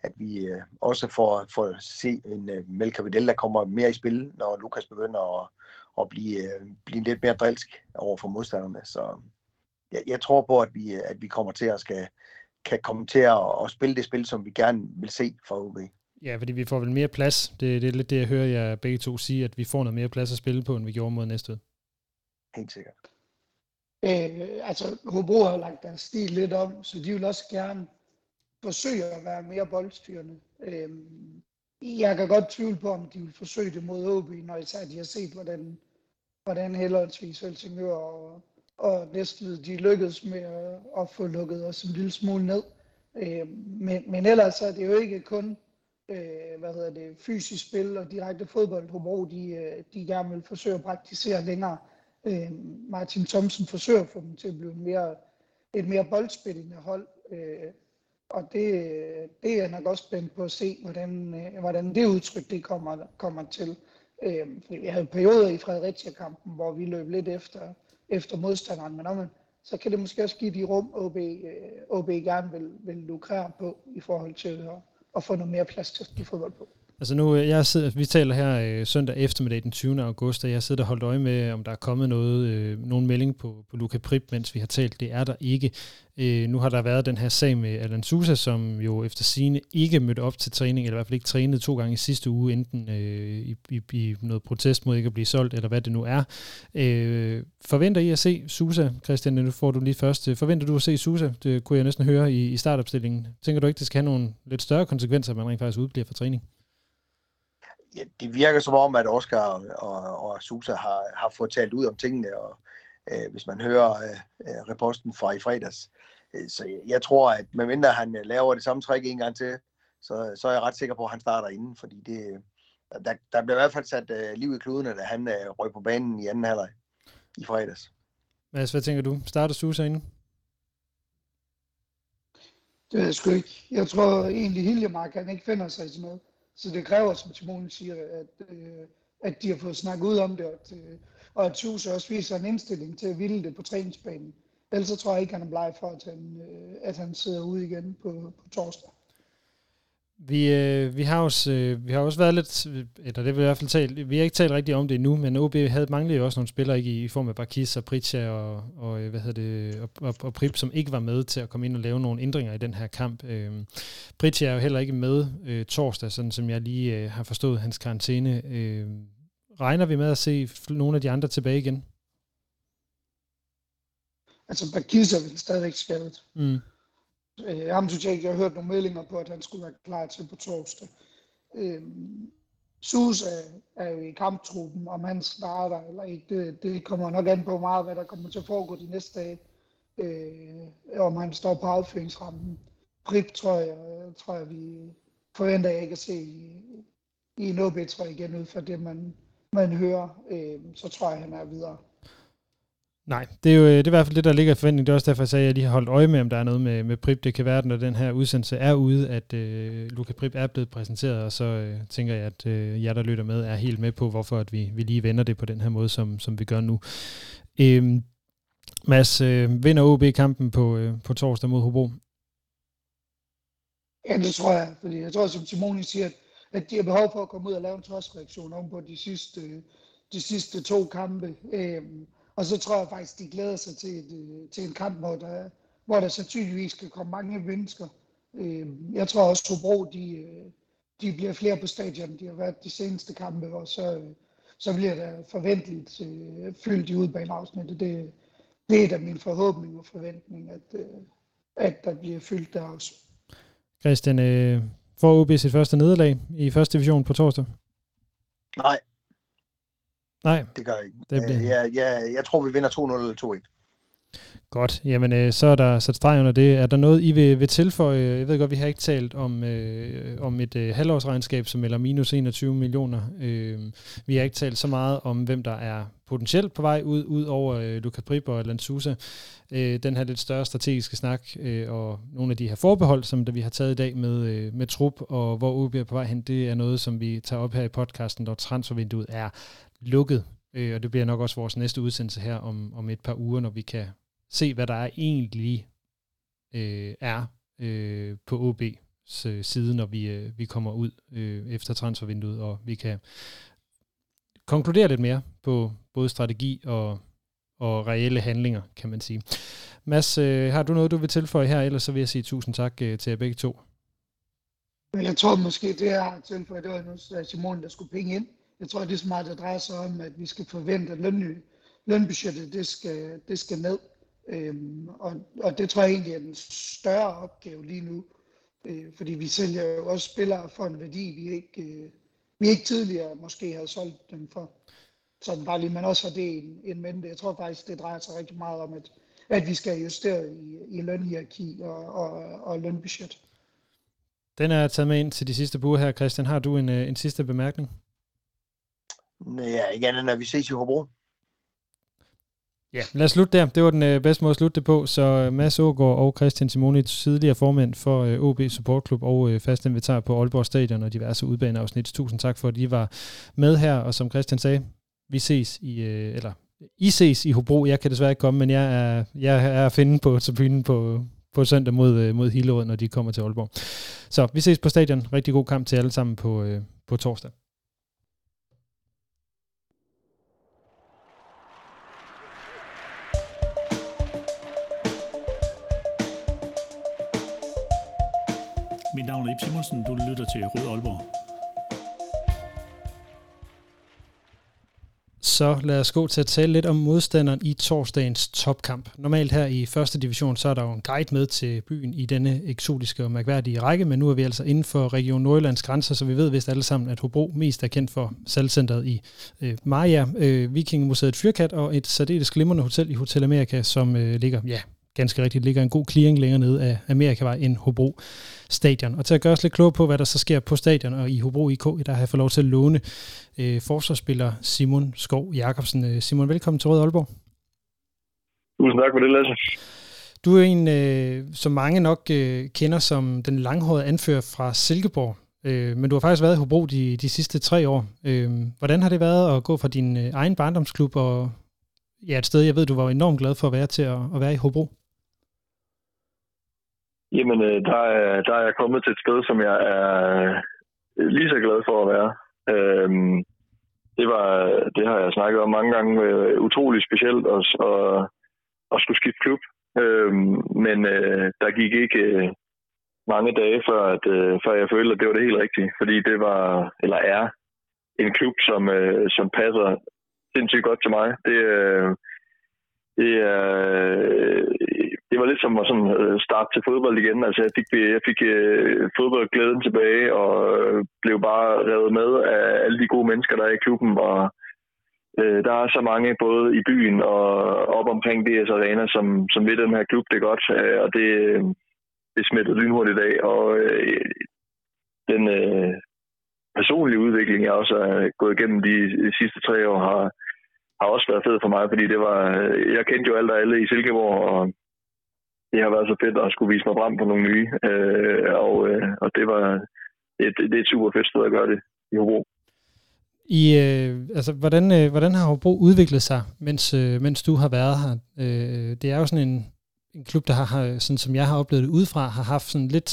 Speaker 4: at vi øh, også får, får se en øh, Melka Vidal, der kommer mere i spil, når Lukas begynder at, at blive, øh, blive lidt mere drilsk over for modstanderne. Så jeg, jeg tror på, at vi, at vi kommer til at skal, kan komme til at, at spille det spil, som vi gerne vil se fra OB.
Speaker 1: Ja, fordi vi får vel mere plads. Det, det er lidt det, jeg hører jer begge to sige, at vi får noget mere plads at spille på, end vi gjorde mod næste
Speaker 4: Helt sikkert.
Speaker 3: Øh, altså, Hobro har lagt deres stil lidt om, så de vil også gerne forsøge at være mere boldstyrende. Øh, jeg kan godt tvivle på, om de vil forsøge det mod OB, når især de har set, hvordan, hvordan heldigvis Helsingør og, og Næstved, de lykkedes med at, at få lukket os en lille smule ned. Øh, men, men ellers er det jo ikke kun øh, hvad hedder det, fysisk spil og direkte fodbold, Hobro, de, øh, de gerne vil forsøge at praktisere længere. Øh, Martin Thomsen forsøger at få dem til at blive mere, et mere boldspillende hold. Øh, og det, det er jeg nok også spændt på at se, hvordan, øh, hvordan det udtryk det kommer, kommer til. Øh, fordi vi havde perioder i Fredericia-kampen, hvor vi løb lidt efter, efter modstanderen, men om, så kan det måske også give de rum, OB, øh, OB gerne vil, vil lukrere på i forhold til at, at få noget mere plads til at spille fodbold på.
Speaker 1: Altså nu, øh, jeg sidder, vi taler her øh, søndag eftermiddag den 20. august, og jeg sidder og holdt øje med, om der er kommet noget, øh, nogen melding på, på Luca Prip, mens vi har talt. Det er der ikke. Øh, nu har der været den her sag med Alan Sousa, som jo efter sine ikke mødte op til træning, eller i hvert fald ikke trænede to gange i sidste uge, enten øh, i, i, i noget protest mod ikke at blive solgt, eller hvad det nu er. Øh, forventer I at se Sousa, Christian, nu får du lige først. Øh, forventer du at se Sousa? Det kunne jeg næsten høre i, i startopstillingen. Tænker du ikke, det skal have nogle lidt større konsekvenser, at man rent faktisk udbliver fra træning?
Speaker 4: Ja, det virker som om, at Oscar og, og Susa har, har fået talt ud om tingene, og øh, hvis man hører øh, øh reposten fra i fredags. Øh, så jeg, jeg tror, at medmindre han øh, laver det samme trick en gang til, så, så er jeg ret sikker på, at han starter inden, fordi det, der, der bliver i hvert fald sat øh, liv i kludene, da han øh, røg på banen i anden halvleg i fredags.
Speaker 1: Mads, hvad tænker du? Starter Susa inden?
Speaker 3: Det ved jeg sgu ikke. Jeg tror egentlig, Hiljemark han ikke finder sig i sådan noget. Så det kræver, som Simone siger, at, øh, at de har fået snakket ud om det, og at, øh, og at Tuse også viser en indstilling til at ville det på træningsbanen. Ellers så tror jeg ikke, han er bleg for, at han, øh, at han sidder ude igen på, på torsdag.
Speaker 1: Vi, øh, vi, har også, øh, vi har også været lidt, eller det vil i hvert fald talt, vi har ikke talt rigtigt om det endnu, men OB havde manglet jo også nogle spillere ikke, i, i form af Barkis og Pritja og, og, øh, hvad hedder det, og, og, og Prip, som ikke var med til at komme ind og lave nogle ændringer i den her kamp. Øh, Pritja er jo heller ikke med øh, torsdag, sådan som jeg lige øh, har forstået hans karantæne. Øh, regner vi med at se nogle af de andre tilbage igen?
Speaker 3: Altså Barkis er vel stadigvæk skadet. Mm. Øh, ham synes jeg ikke, jeg har hørt nogle meldinger på, at han skulle være klar til på torsdag. Øh, Sus er, er jo i kamptruppen, om han starter eller ikke, det, det kommer nok an på meget, hvad der kommer til at foregå de næste dage. Øh, om han står på afføringsrampen. Prip tror jeg, tror jeg vi forventer jeg ikke at se i, i en OB, tror jeg igen, ud fra det, man, man hører, øh, så tror jeg, han er videre.
Speaker 1: Nej, det er jo øh, det er i hvert fald det, der ligger i forventning. Det er også derfor, jeg sagde, at jeg lige har holdt øje med, om der er noget med, med Prip. Det kan være, at når den her udsendelse er ude, at øh, Luca Prip er blevet præsenteret, og så øh, tænker jeg, at øh, jer, der lytter med, er helt med på, hvorfor at vi, vi lige vender det på den her måde, som, som vi gør nu. Øh, Mads, øh, vinder OB kampen på, øh, på torsdag mod Hobro?
Speaker 3: Ja, det tror jeg, fordi jeg tror, som Simone siger, at, at de har behov for at komme ud og lave en trodsreaktion om på de sidste, øh, de sidste to kampe. Øh, og så tror jeg faktisk, de glæder sig til, et, til en kamp, hvor der, hvor der sandsynligvis kan komme mange mennesker. Øhm, jeg tror også, at Hobro, de, de bliver flere på stadion. De har været de seneste kampe, og så, så bliver der forventeligt øh, fyldt i udbaneafsnittet. Det, det er da min forhåbning og forventning, at, øh, at der bliver fyldt der også.
Speaker 1: Christian, øh, får OB sit første nederlag i første division på torsdag?
Speaker 4: Nej.
Speaker 1: Nej.
Speaker 4: Det gør jeg ikke. Det bliver... jeg, jeg, jeg tror, vi vinder 2-0 eller 2-1.
Speaker 1: Godt. Jamen, øh, så er der sat streg under det. Er der noget, I vil, vil tilføje? Jeg ved godt, vi har ikke talt om, øh, om et øh, halvårsregnskab, som melder minus 21 millioner. Øh, vi har ikke talt så meget om, hvem der er potentielt på vej ud, ud over øh, Luca Prip og Lansusa. Øh, den her lidt større strategiske snak, øh, og nogle af de her forbehold, som der vi har taget i dag med, øh, med trup, og hvor OB er på vej hen, det er noget, som vi tager op her i podcasten, når transfervinduet er lukket. Øh, og det bliver nok også vores næste udsendelse her om, om et par uger, når vi kan se, hvad der egentlig øh, er øh, på OB's øh, side, når vi, øh, vi kommer ud øh, efter transfervinduet, og vi kan konkludere lidt mere på både strategi og, og reelle handlinger, kan man sige. Mads, øh, har du noget, du vil tilføje her, ellers så vil jeg sige tusind tak øh, til jer begge to.
Speaker 3: Jeg tror måske, det er tilføje, det var nu Simon, der skulle penge ind. Jeg tror, det er så meget, der drejer sig om, at vi skal forvente, at løn, lønbudgettet det skal, det skal ned. Øhm, og, og det tror jeg egentlig er en større opgave lige nu, øh, fordi vi sælger jo også spillere for en værdi, vi ikke, øh, vi ikke tidligere måske havde solgt dem for. Så bare lige, man også har det en, en mente. Jeg tror faktisk, det drejer sig rigtig meget om, at, at vi skal justere i, i lønhierarki og, og, og lønbudget.
Speaker 1: Den er taget med ind til de sidste uger her. Christian, har du en, øh, en sidste bemærkning?
Speaker 4: Ja, ikke andet end at vi ses i Hobro.
Speaker 1: Ja, lad os slutte der. Det var den øh, bedste måde at slutte det på. Så øh, Mads Ågaard og Christian Simoni, tidligere formand for øh, OB Support Club og øh, fast invitar på Aalborg Stadion og diverse udbaneafsnit. Tusind tak for, at I var med her, og som Christian sagde, vi ses i, øh, eller I ses i Hobro. Jeg kan desværre ikke komme, men jeg er, jeg er at finde på tribunen på, på søndag mod, øh, mod Hillerød, når de kommer til Aalborg. Så vi ses på stadion. Rigtig god kamp til alle sammen på, øh, på torsdag.
Speaker 6: Mit navn er Ip Simonsen. Du lytter til Rød Aalborg.
Speaker 1: Så lad os gå til at tale lidt om modstanderen i torsdagens topkamp. Normalt her i første division, så er der jo en guide med til byen i denne eksotiske og mærkværdige række, men nu er vi altså inden for Region Nordjyllands grænser, så vi ved vist alle sammen, at Hobro mest er kendt for salgcenteret i øh, Maja, øh, Vikingemuseet Fyrkat og et særdeles glimrende hotel i Hotel Amerika, som øh, ligger ja, ganske rigtigt ligger en god clearing længere nede af Amerikavej end Hobro Stadion. Og til at gøre os lidt klogere på, hvad der så sker på stadion og i Hobro IK, der har jeg fået lov til at låne øh, forsvarsspiller Simon Skov Jakobsen. Øh, Simon, velkommen til Rød Aalborg.
Speaker 7: Tusind tak for det, Lasse.
Speaker 1: Du er en, øh, som mange nok øh, kender som den langhårede anfører fra Silkeborg. Øh, men du har faktisk været i Hobro de, de sidste tre år. Øh, hvordan har det været at gå fra din øh, egen barndomsklub og ja, et sted, jeg ved, du var enormt glad for at være til at, at være i Hobro?
Speaker 7: Jamen, øh, der er, der er jeg kommet til et sted, som jeg er øh, lige så glad for at være. Øhm, det, var, det har jeg snakket om mange gange. Øh, utrolig specielt at, at, at skulle skifte klub. Øhm, men øh, der gik ikke øh, mange dage før, at, øh, før jeg følte, at det var det helt rigtige. Fordi det var, eller er, en klub, som, øh, som passer sindssygt godt til mig. Det, øh, det, er det var lidt som at sådan, øh, starte til fodbold igen. Altså, jeg fik, jeg fik øh, fodboldglæden tilbage og øh, blev bare revet med af alle de gode mennesker, der er i klubben. Og, øh, der er så mange både i byen og op omkring DS Arena, som, som ved den her klub det godt. Øh, og det, øh, det smittede lynhurtigt i dag. Og øh, den, øh, personlige udvikling, jeg også er gået igennem de sidste tre år, har, har også været fed for mig, fordi det var, jeg kendte jo alt og alle i Silkeborg, og det har været så fedt at skulle vise mig frem på nogle nye, øh, og, øh, og det var det, det er et super fedt sted at gøre det i Hobro.
Speaker 1: I, øh, altså, hvordan, øh, hvordan har Hobro udviklet sig, mens, øh, mens du har været her? Øh, det er jo sådan en, en klub, der har, sådan som jeg har oplevet det udefra, har haft sådan lidt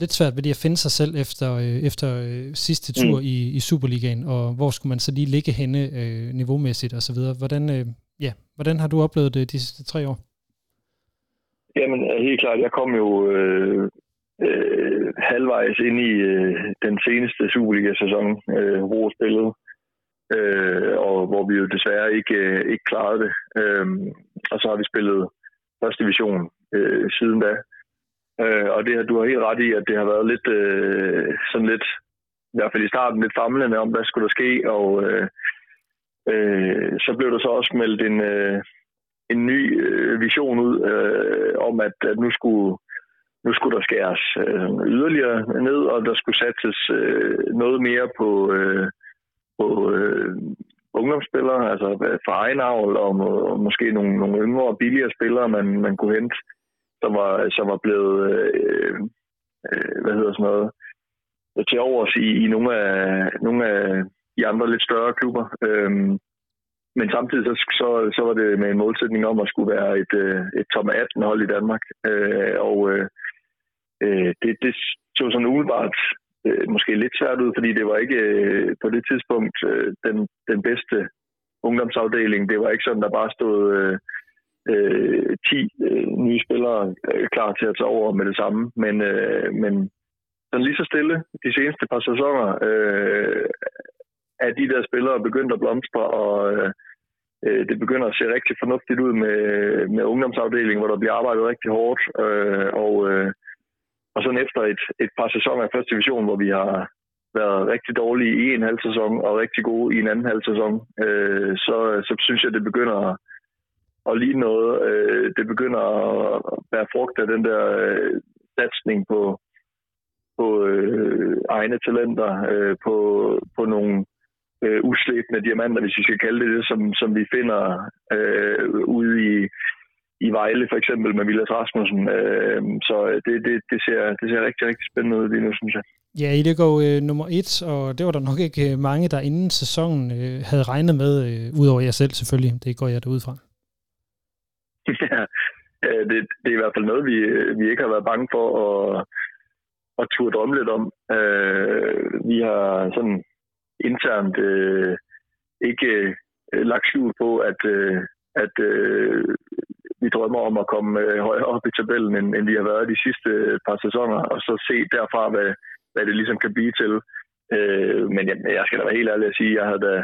Speaker 1: lidt svært ved det at finde sig selv efter, øh, efter øh, sidste tur mm. i, i Superligaen, og hvor skulle man så lige ligge henne øh, niveaumæssigt og så videre. Hvordan, øh, ja, hvordan har du oplevet det de sidste tre år?
Speaker 7: Jamen, helt klart. Jeg kom jo øh, øh, halvvejs ind i øh, den seneste Superliga-sæson, øh, hvor spillede, øh, og hvor vi jo desværre ikke, øh, ikke klarede det. Øh, og så har vi spillet første division øh, siden da. Øh, og det, du har helt ret i, at det har været lidt øh, sådan lidt, i hvert fald i starten, lidt famlende om, hvad skulle der ske, og øh, øh, så blev der så også meldt en, øh, en ny øh, vision ud øh, om, at, at nu skulle nu skulle der skæres øh, yderligere ned, og der skulle satses øh, noget mere på, øh, på øh, ungdomsspillere, altså for egen avl, og, og måske nogle, nogle yngre og billigere spillere, man, man kunne hente som var, som var blevet, øh, øh, hvad hedder sådan noget, til overs i, i nogle, af, nogle af de andre lidt større klubber. Øh, men samtidig så, så, så var det med en målsætning om at skulle være et, øh, et top 18 hold i Danmark. Øh, og øh, øh, det, det så sådan umiddelbart øh, måske lidt svært ud, fordi det var ikke øh, på det tidspunkt øh, den, den bedste ungdomsafdeling. Det var ikke sådan, der bare stod øh, øh, 10 øh, nye spillere øh, klar til at tage over med det samme. Men, øh, men sådan lige så stille de seneste par sæsoner øh, er de der spillere begyndt at blomstre, og øh, Øh, det begynder at se rigtig fornuftigt ud med, med ungdomsafdelingen, hvor der bliver arbejdet rigtig hårdt. Øh, og, øh, og sådan efter et, et par sæsoner i første division, hvor vi har været rigtig dårlige i en halv sæson og rigtig gode i en anden halv sæson, øh, så, så synes jeg, det begynder at og lige noget. Øh, det begynder at være frugt af den der øh, satsning på, på øh, egne talenter, øh, på, på nogle øh, uslæbende diamanter, hvis vi skal kalde det det, som, som vi finder øh, ude i, i Vejle for eksempel med Vilas Rasmussen. Øh, så det, det, det, ser, det ser rigtig, rigtig spændende ud lige nu, synes jeg.
Speaker 1: Ja, I det går øh, nummer et, og det var der nok ikke øh, mange, der inden sæsonen øh, havde regnet med, øh, udover jer selv selvfølgelig. Det går jeg derud fra.
Speaker 7: ja, det, det er i hvert fald noget, vi, vi ikke har været bange for at, at turde drømme lidt om. Øh, vi har sådan internt øh, ikke øh, lagt skjul på, at, øh, at øh, vi drømmer om at komme øh, højere op i tabellen, end, end vi har været de sidste øh, par sæsoner, og så se derfra, hvad, hvad det ligesom kan blive til. Øh, men jeg, jeg skal da være helt ærlig at sige, at jeg havde da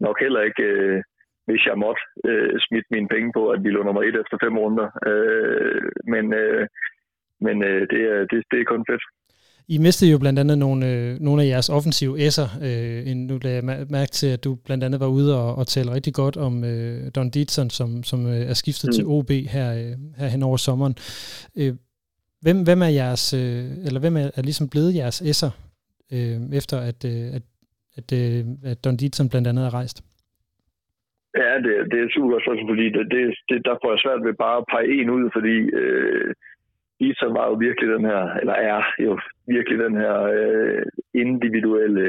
Speaker 7: nok heller ikke øh, hvis jeg måtte øh, smidt mine penge på, at vi lå nummer et efter fem runder. Øh, men øh, men øh, det, er, det, det er kun fedt.
Speaker 1: I mistede jo blandt andet nogle, øh, nogle af jeres offensive S'er. Øh, nu lagde jeg mærke til, at du blandt andet var ude og, og tale rigtig godt om øh, Don Dietzson, som, som øh, er skiftet mm. til OB her, øh, her hen over sommeren. Øh, hvem, hvem er jeres, øh, eller hvem er, er ligesom blevet jeres S'er, øh, efter at, øh, at, at, øh, at Don Dietzson blandt andet er rejst?
Speaker 7: Ja, det, det er super godt fordi det, det, det, der får jeg svært ved bare at pege en ud, fordi øh, Isa var jo virkelig den her, eller er jo virkelig den her øh, individuelle,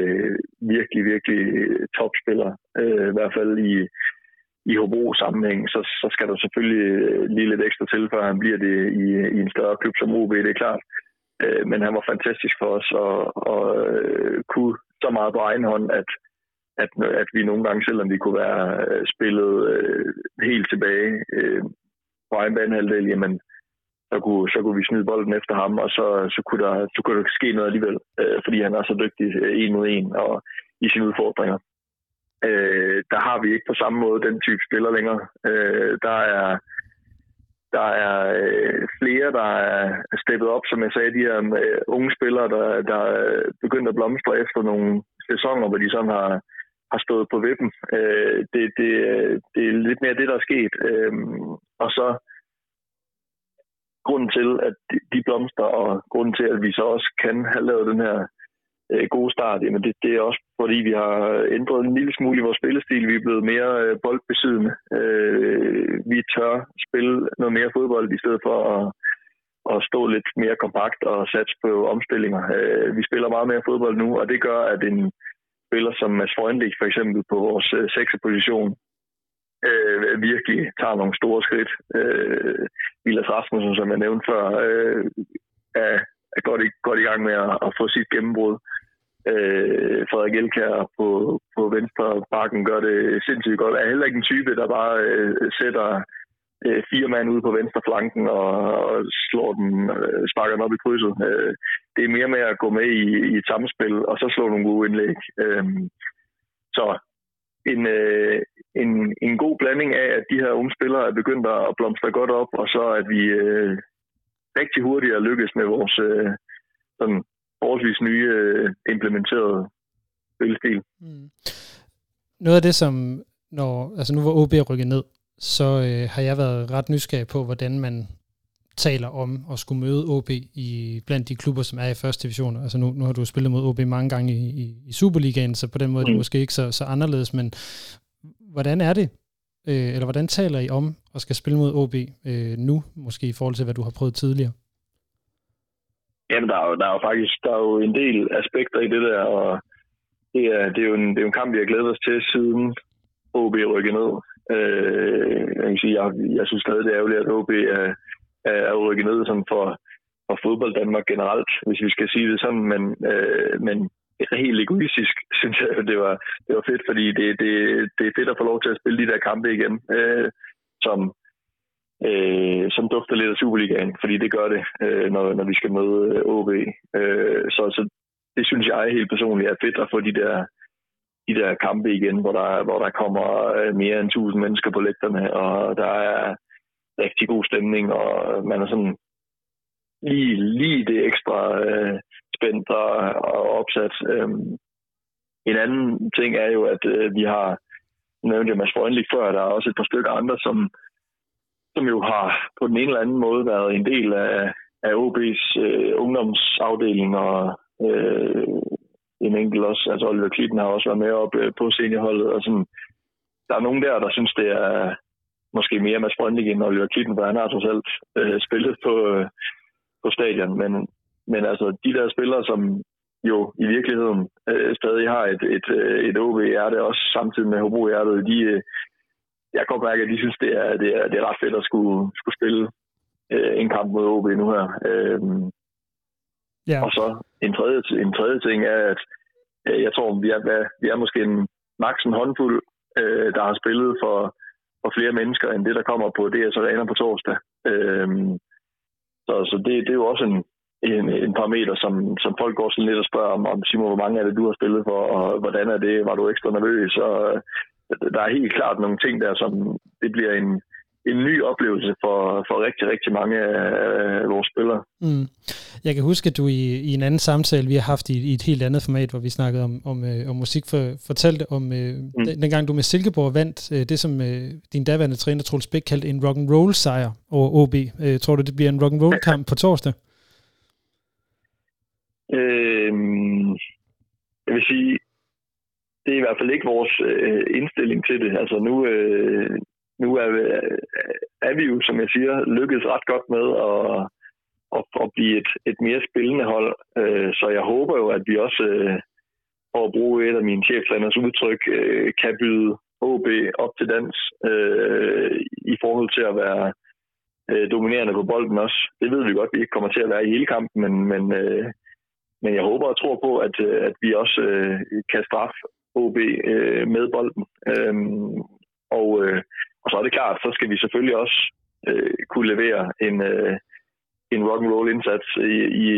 Speaker 7: virkelig, virkelig øh, topspiller. Øh, I hvert fald i, i Hobro-sammenhæng, så, så skal der selvfølgelig øh, lige lidt ekstra til, før han bliver det i, i en større klub som OB, det er klart. Øh, men han var fantastisk for os, og, og øh, kunne så meget på egen hånd, at at, at vi nogle gange, selvom vi kunne være øh, spillet øh, helt tilbage øh, på egen banehalvdel, jamen, så kunne, så kunne vi snyde bolden efter ham, og så, så, kunne, der, så kunne der ske noget alligevel, øh, fordi han er så dygtig øh, en mod en og i sine udfordringer. Øh, der har vi ikke på samme måde den type spiller længere. Øh, der er der er øh, flere, der er steppet op, som jeg sagde, de her øh, unge spillere, der, der er begyndt at blomstre efter nogle sæsoner, hvor de sådan har, har stået på vippen. Øh, det, det, øh, det er lidt mere det, der er sket. Øh, og så grunden til, at de blomster, og grunden til, at vi så også kan have lavet den her øh, gode start, jamen det, det er også fordi, vi har ændret en lille smule i vores spillestil. Vi er blevet mere øh, boldbesiddende. Øh, vi tør spille noget mere fodbold i stedet for at, at stå lidt mere kompakt og satse på omstillinger. Øh, vi spiller meget mere fodbold nu, og det gør, at en spiller som Mads Freundlich for eksempel på vores øh, sekseposition øh, virkelig tager nogle store skridt. Øh, Vilas Rasmussen, som jeg nævnte før, øh, er, er godt, i, godt i gang med at, at få sit gennembrud. Øh, Frederik Elkær på, på venstre bakken gør det sindssygt godt. Er heller ikke en type, der bare øh, sætter øh, fire mand ude på venstre flanken og, og slår den, øh, sparker den op i krydset. Øh, det er mere med at gå med i, i et samspil, og så slå nogle gode indlæg. Øh, så en, øh, en, en god blanding af, at de her unge spillere er begyndt at blomstre godt op, og så at vi øh, rigtig hurtigt er lykkes med vores øh, sådan forholdsvis nye øh, implementerede spilstil. Mm.
Speaker 1: Noget af det, som når, altså nu hvor OB er rykket ned, så øh, har jeg været ret nysgerrig på, hvordan man taler om at skulle møde OB i, blandt de klubber, som er i første division. Altså nu, nu har du spillet mod OB mange gange i, i, i Superligaen, så på den måde mm. er det mm. måske ikke så, så anderledes, men hvordan er det, øh, eller hvordan taler I om at skal spille mod OB øh, nu, måske i forhold til, hvad du har prøvet tidligere?
Speaker 7: Jamen, der er, jo, der er jo faktisk der er jo en del aspekter i det der, og det er, det er, jo, en, det er jo en kamp, vi har glædet os til siden OB rykker ned. Øh, jeg, kan sige, jeg, jeg synes stadig, det er ærgerligt, at OB er, Øh, er rykket ned sådan for, for fodbold Danmark generelt, hvis vi skal sige det sådan, men, øh, men helt egoistisk, synes jeg, det var, det var fedt, fordi det, det, det er fedt at få lov til at spille de der kampe igen, øh, som, øh, som dufter lidt af Superligaen, fordi det gør det, øh, når, når vi skal møde øh, OB. Øh, så, så det synes jeg helt personligt er fedt at få de der de der kampe igen, hvor der, hvor der kommer øh, mere end 1000 mennesker på lægterne, og der er rigtig god stemning, og man er sådan lige, lige det ekstra øh, spændt og, og opsat. Øhm, en anden ting er jo, at øh, vi har, nævnt Mads Frønlig før, der er også et par stykker andre, som, som jo har på den ene eller anden måde været en del af, af OB's øh, ungdomsafdeling, og øh, en enkelt også, altså Oliver Klitten har også været med op øh, på seniorholdet, og sådan, der er nogen der, der synes, det er, måske mere med Brønding end Oliver Kitten, for han har trods alt øh, spillet på, øh, på stadion. Men, men altså, de der spillere, som jo i virkeligheden øh, stadig har et, et, øh, et OB-hjerte, også samtidig med Hobro-hjertet, de, øh, jeg kan godt mærke, at de synes, det er, det er, det er ret fedt at skulle, skulle spille øh, en kamp mod OB nu her. Øh, ja. Og så en tredje, en tredje ting er, at øh, jeg tror, vi er, vi er måske en maks en håndfuld, øh, der har spillet for for flere mennesker end det, der kommer på DS Arena på torsdag. Øhm, så så det, det er jo også en, en, en parameter, som, som folk går sådan lidt og spørger om, om Simon, hvor mange er det, du har spillet for, og hvordan er det, var du ekstra nervøs? Og øh, der er helt klart nogle ting der, som det bliver en, en ny oplevelse for, for rigtig, rigtig mange af vores spillere. Mm.
Speaker 1: Jeg kan huske, at du i, i en anden samtale, vi har haft i, i et helt andet format, hvor vi snakkede om, om, øh, om musik, for, fortalte om øh, mm. den, dengang du med Silkeborg vandt øh, det, som øh, din daværende træner Troels Bæk kaldte en rock and roll sejr over OB. Øh, tror du, det bliver en rock and roll kamp på torsdag?
Speaker 7: Øhm, jeg vil sige, det er i hvert fald ikke vores øh, indstilling til det. Altså nu, øh, nu er, øh, er vi jo, som jeg siger, lykkedes ret godt med at, at, at blive et, et mere spillende hold. Øh, så jeg håber jo, at vi også, øh, for at bruge et af mine cheftræners udtryk, kan byde OB op til dans i forhold til at være dominerende på bolden også. Det ved vi godt, at vi ikke kommer til at være i hele kampen, men, men, men jeg håber og tror på, at, at vi også kan straffe OB med bolden. Øhm, og, og så er det klart, så skal vi selvfølgelig også øh, kunne levere en, øh, en rock and roll indsats i, i,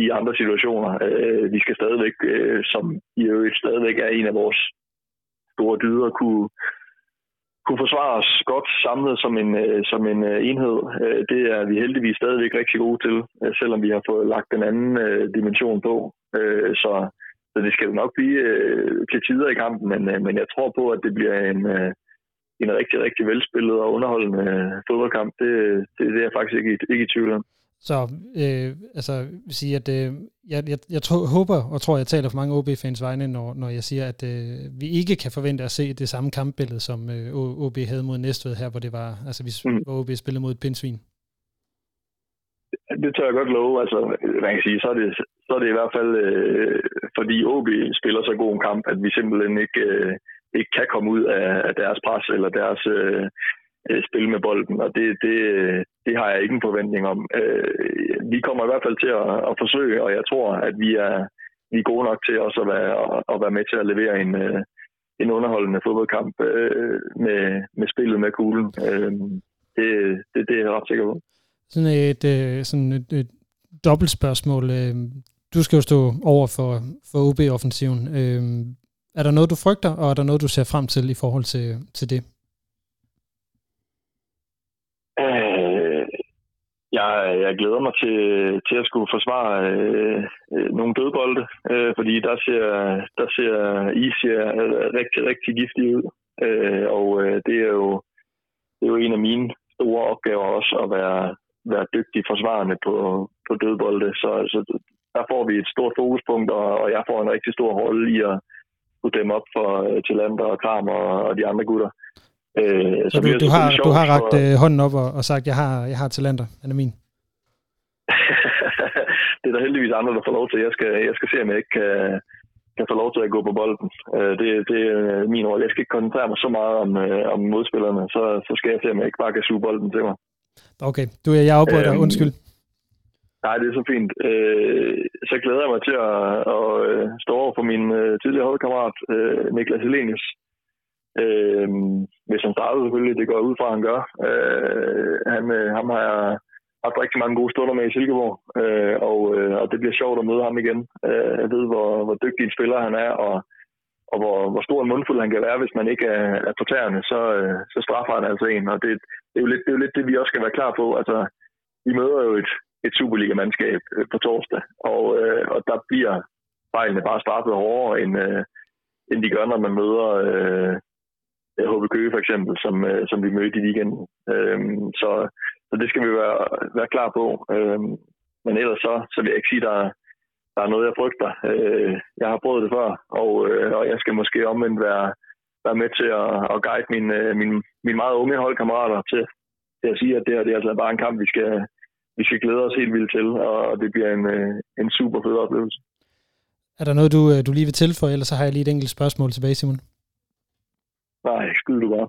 Speaker 7: i andre situationer. Øh, vi skal stadigvæk, øh, som i øvrigt stadigvæk er en af vores store dyder, kunne, kunne forsvare os godt samlet som en, øh, som en øh, enhed. Øh, det er vi heldigvis stadigvæk rigtig gode til, øh, selvom vi har fået lagt den anden øh, dimension på. Øh, så, så det skal jo nok blive øh, til tider i kampen, men, øh, men jeg tror på, at det bliver en, øh, en rigtig, rigtig velspillet og underholdende fodboldkamp. Det, det, det er jeg faktisk ikke, ikke i tvivl om.
Speaker 1: Så øh, altså, vil sige, at øh, jeg, jeg, jeg tror, håber og tror, jeg taler for mange OB-fans vegne, når, når jeg siger, at øh, vi ikke kan forvente at se det samme kampbillede, som øh, OB havde mod Næstved her, hvor det var, altså hvis mm. OB spillede mod et pindsvin.
Speaker 7: Det tør jeg godt love. Altså, man kan sige, så er det, så er det i hvert fald, øh, fordi OB spiller så god en kamp, at vi simpelthen ikke, øh, ikke kan komme ud af, af deres pres eller deres øh, spil med bolden, og det, det, det har jeg ikke en forventning om. Øh, vi kommer i hvert fald til at, at forsøge, og jeg tror, at vi er, vi er gode nok til også at være, at være med til at levere en, øh, en underholdende fodboldkamp øh, med, med spillet med kuglen. Øh, det, det, det er jeg ret sikker på.
Speaker 1: Sådan et, øh, sådan et, et dobbelt spørgsmål. Øh, du skal jo stå over for, for OB-offensiven. Øh, er der noget, du frygter, og er der noget, du ser frem til i forhold til, til det?
Speaker 7: Øh, jeg, jeg glæder mig til, til at skulle forsvare øh, øh nogle dødbolde, øh, fordi der ser, der ser I ser rigtig, rigtig giftig ud. Øh, og øh, det, er jo, det er jo en af mine store opgaver også at være, være dygtig forsvarende på, på dødbolde. Så, så der får vi et stort fokuspunkt, og, og jeg får en rigtig stor rolle i at kunne dæmme op for øh, Tillander og Kram og, og de andre gutter.
Speaker 1: Øh, så du, du, har, du har ragt for... Øh, hånden op og, og sagt, jeg har, jeg har Tillander, han er min.
Speaker 7: det er der heldigvis andre, der får lov til. Jeg skal, jeg skal se, om jeg ikke kan, kan få lov til at gå på bolden. Øh, det, det er min rolle. Jeg skal ikke koncentrere mig så meget om, om modspillerne, så, så skal jeg se, om jeg ikke bare kan suge bolden til mig.
Speaker 1: Okay, du, jeg afbryder dig. Øhm, Undskyld.
Speaker 7: Nej, det er så fint. Øh, så glæder jeg mig til at, at, øh, stå over for min øh, tidligere holdkammerat, øh, Niklas Helenius. Øh, hvis han starter selvfølgelig, det går ud fra, at han gør. Øh, han, øh, ham har jeg haft rigtig mange gode stunder med i Silkeborg, øh, og, øh, og det bliver sjovt at møde ham igen. Øh, jeg ved, hvor, hvor dygtig en spiller han er, og, og hvor, hvor stor en mundfuld han kan være, hvis man ikke er, er på tæerne, så, øh, så straffer han altså en. Og det, det, er jo lidt, det er jo lidt det, vi også skal være klar på. Altså, vi møder jo et, et Superliga-mandskab øh, på torsdag, og, øh, og der bliver fejlene bare straffet hårdere, end, øh, end de gør, når man møder øh, øh HB Køge for eksempel, som, øh, som vi mødte i weekenden. Øh, så, så det skal vi være, være klar på. Øh, men ellers så, så vil jeg ikke sige, at der, der er noget, jeg frygter. Øh, jeg har prøvet det før, og, øh, og jeg skal måske omvendt være, være med til at, at guide mine, øh, mine, mine meget unge holdkammerater til, til at sige, at det her det er altså bare en kamp, vi skal, vi skal glæde os helt vildt til, og det bliver en, øh, en super fed oplevelse.
Speaker 1: Er der noget, du, øh, du lige vil tilføje, eller så har jeg lige et enkelt spørgsmål tilbage, Simon?
Speaker 7: Nej, skyd du bare.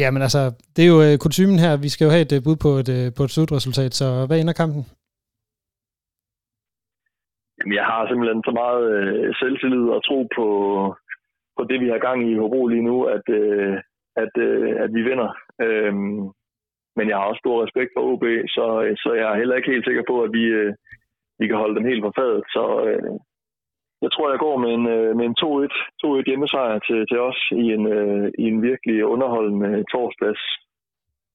Speaker 1: Ja, men altså, det er jo uh, kutumen her. Vi skal jo have et bud på et, uh, på et slutresultat, så hvad ender kampen?
Speaker 7: Jamen, jeg har simpelthen så meget uh, selvtillid og tro på, på det, vi har gang i Hobro lige nu, at, uh, at, uh, at vi vinder. Uh, men jeg har også stor respekt for OB, så, øh, så jeg er heller ikke helt sikker på, at vi, øh, vi kan holde dem helt på fadet. Så øh, jeg tror, jeg går med en, øh, med en 2-1, 2-1 hjemmesejr til, til os i en, øh, i en virkelig underholdende torsdags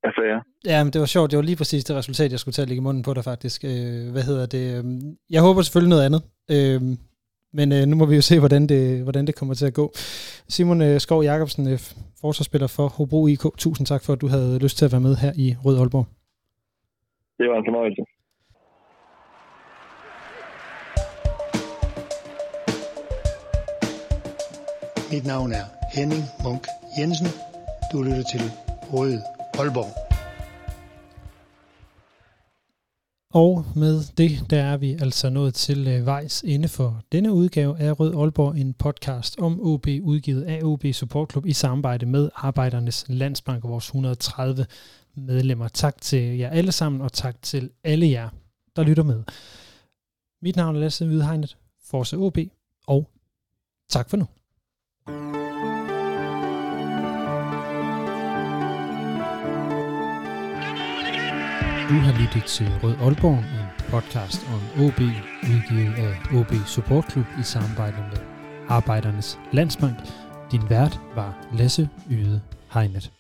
Speaker 7: affære.
Speaker 1: Ja, men det var sjovt. Det var lige præcis det resultat, jeg skulle tage at lægge i munden på dig faktisk. Øh, hvad hedder det? Øh, jeg håber selvfølgelig noget andet. Øh, men øh, nu må vi jo se, hvordan det, hvordan det kommer til at gå. Simon øh, Skov Jacobsen, øh, forsvarsspiller for Hobro IK. Tusind tak for, at du havde lyst til at være med her i Rød Aalborg.
Speaker 7: Det var en fornøjelse.
Speaker 8: Mit navn er Henning Munk Jensen. Du lytter til Rød Aalborg.
Speaker 1: Og med det, der er vi altså nået til øh, vejs ende for denne udgave af Rød Aalborg, en podcast om OB, udgivet af OB Support Club i samarbejde med Arbejdernes Landsbank og vores 130 medlemmer. Tak til jer alle sammen, og tak til alle jer, der lytter med. Mit navn er Lasse Hvidhegnet, Forse OB, og tak for nu. Du har lyttet til Rød Aalborg, en podcast om OB, udgivet af OB Support Club i samarbejde med Arbejdernes Landsbank. Din vært var Lasse Yde Hegnet.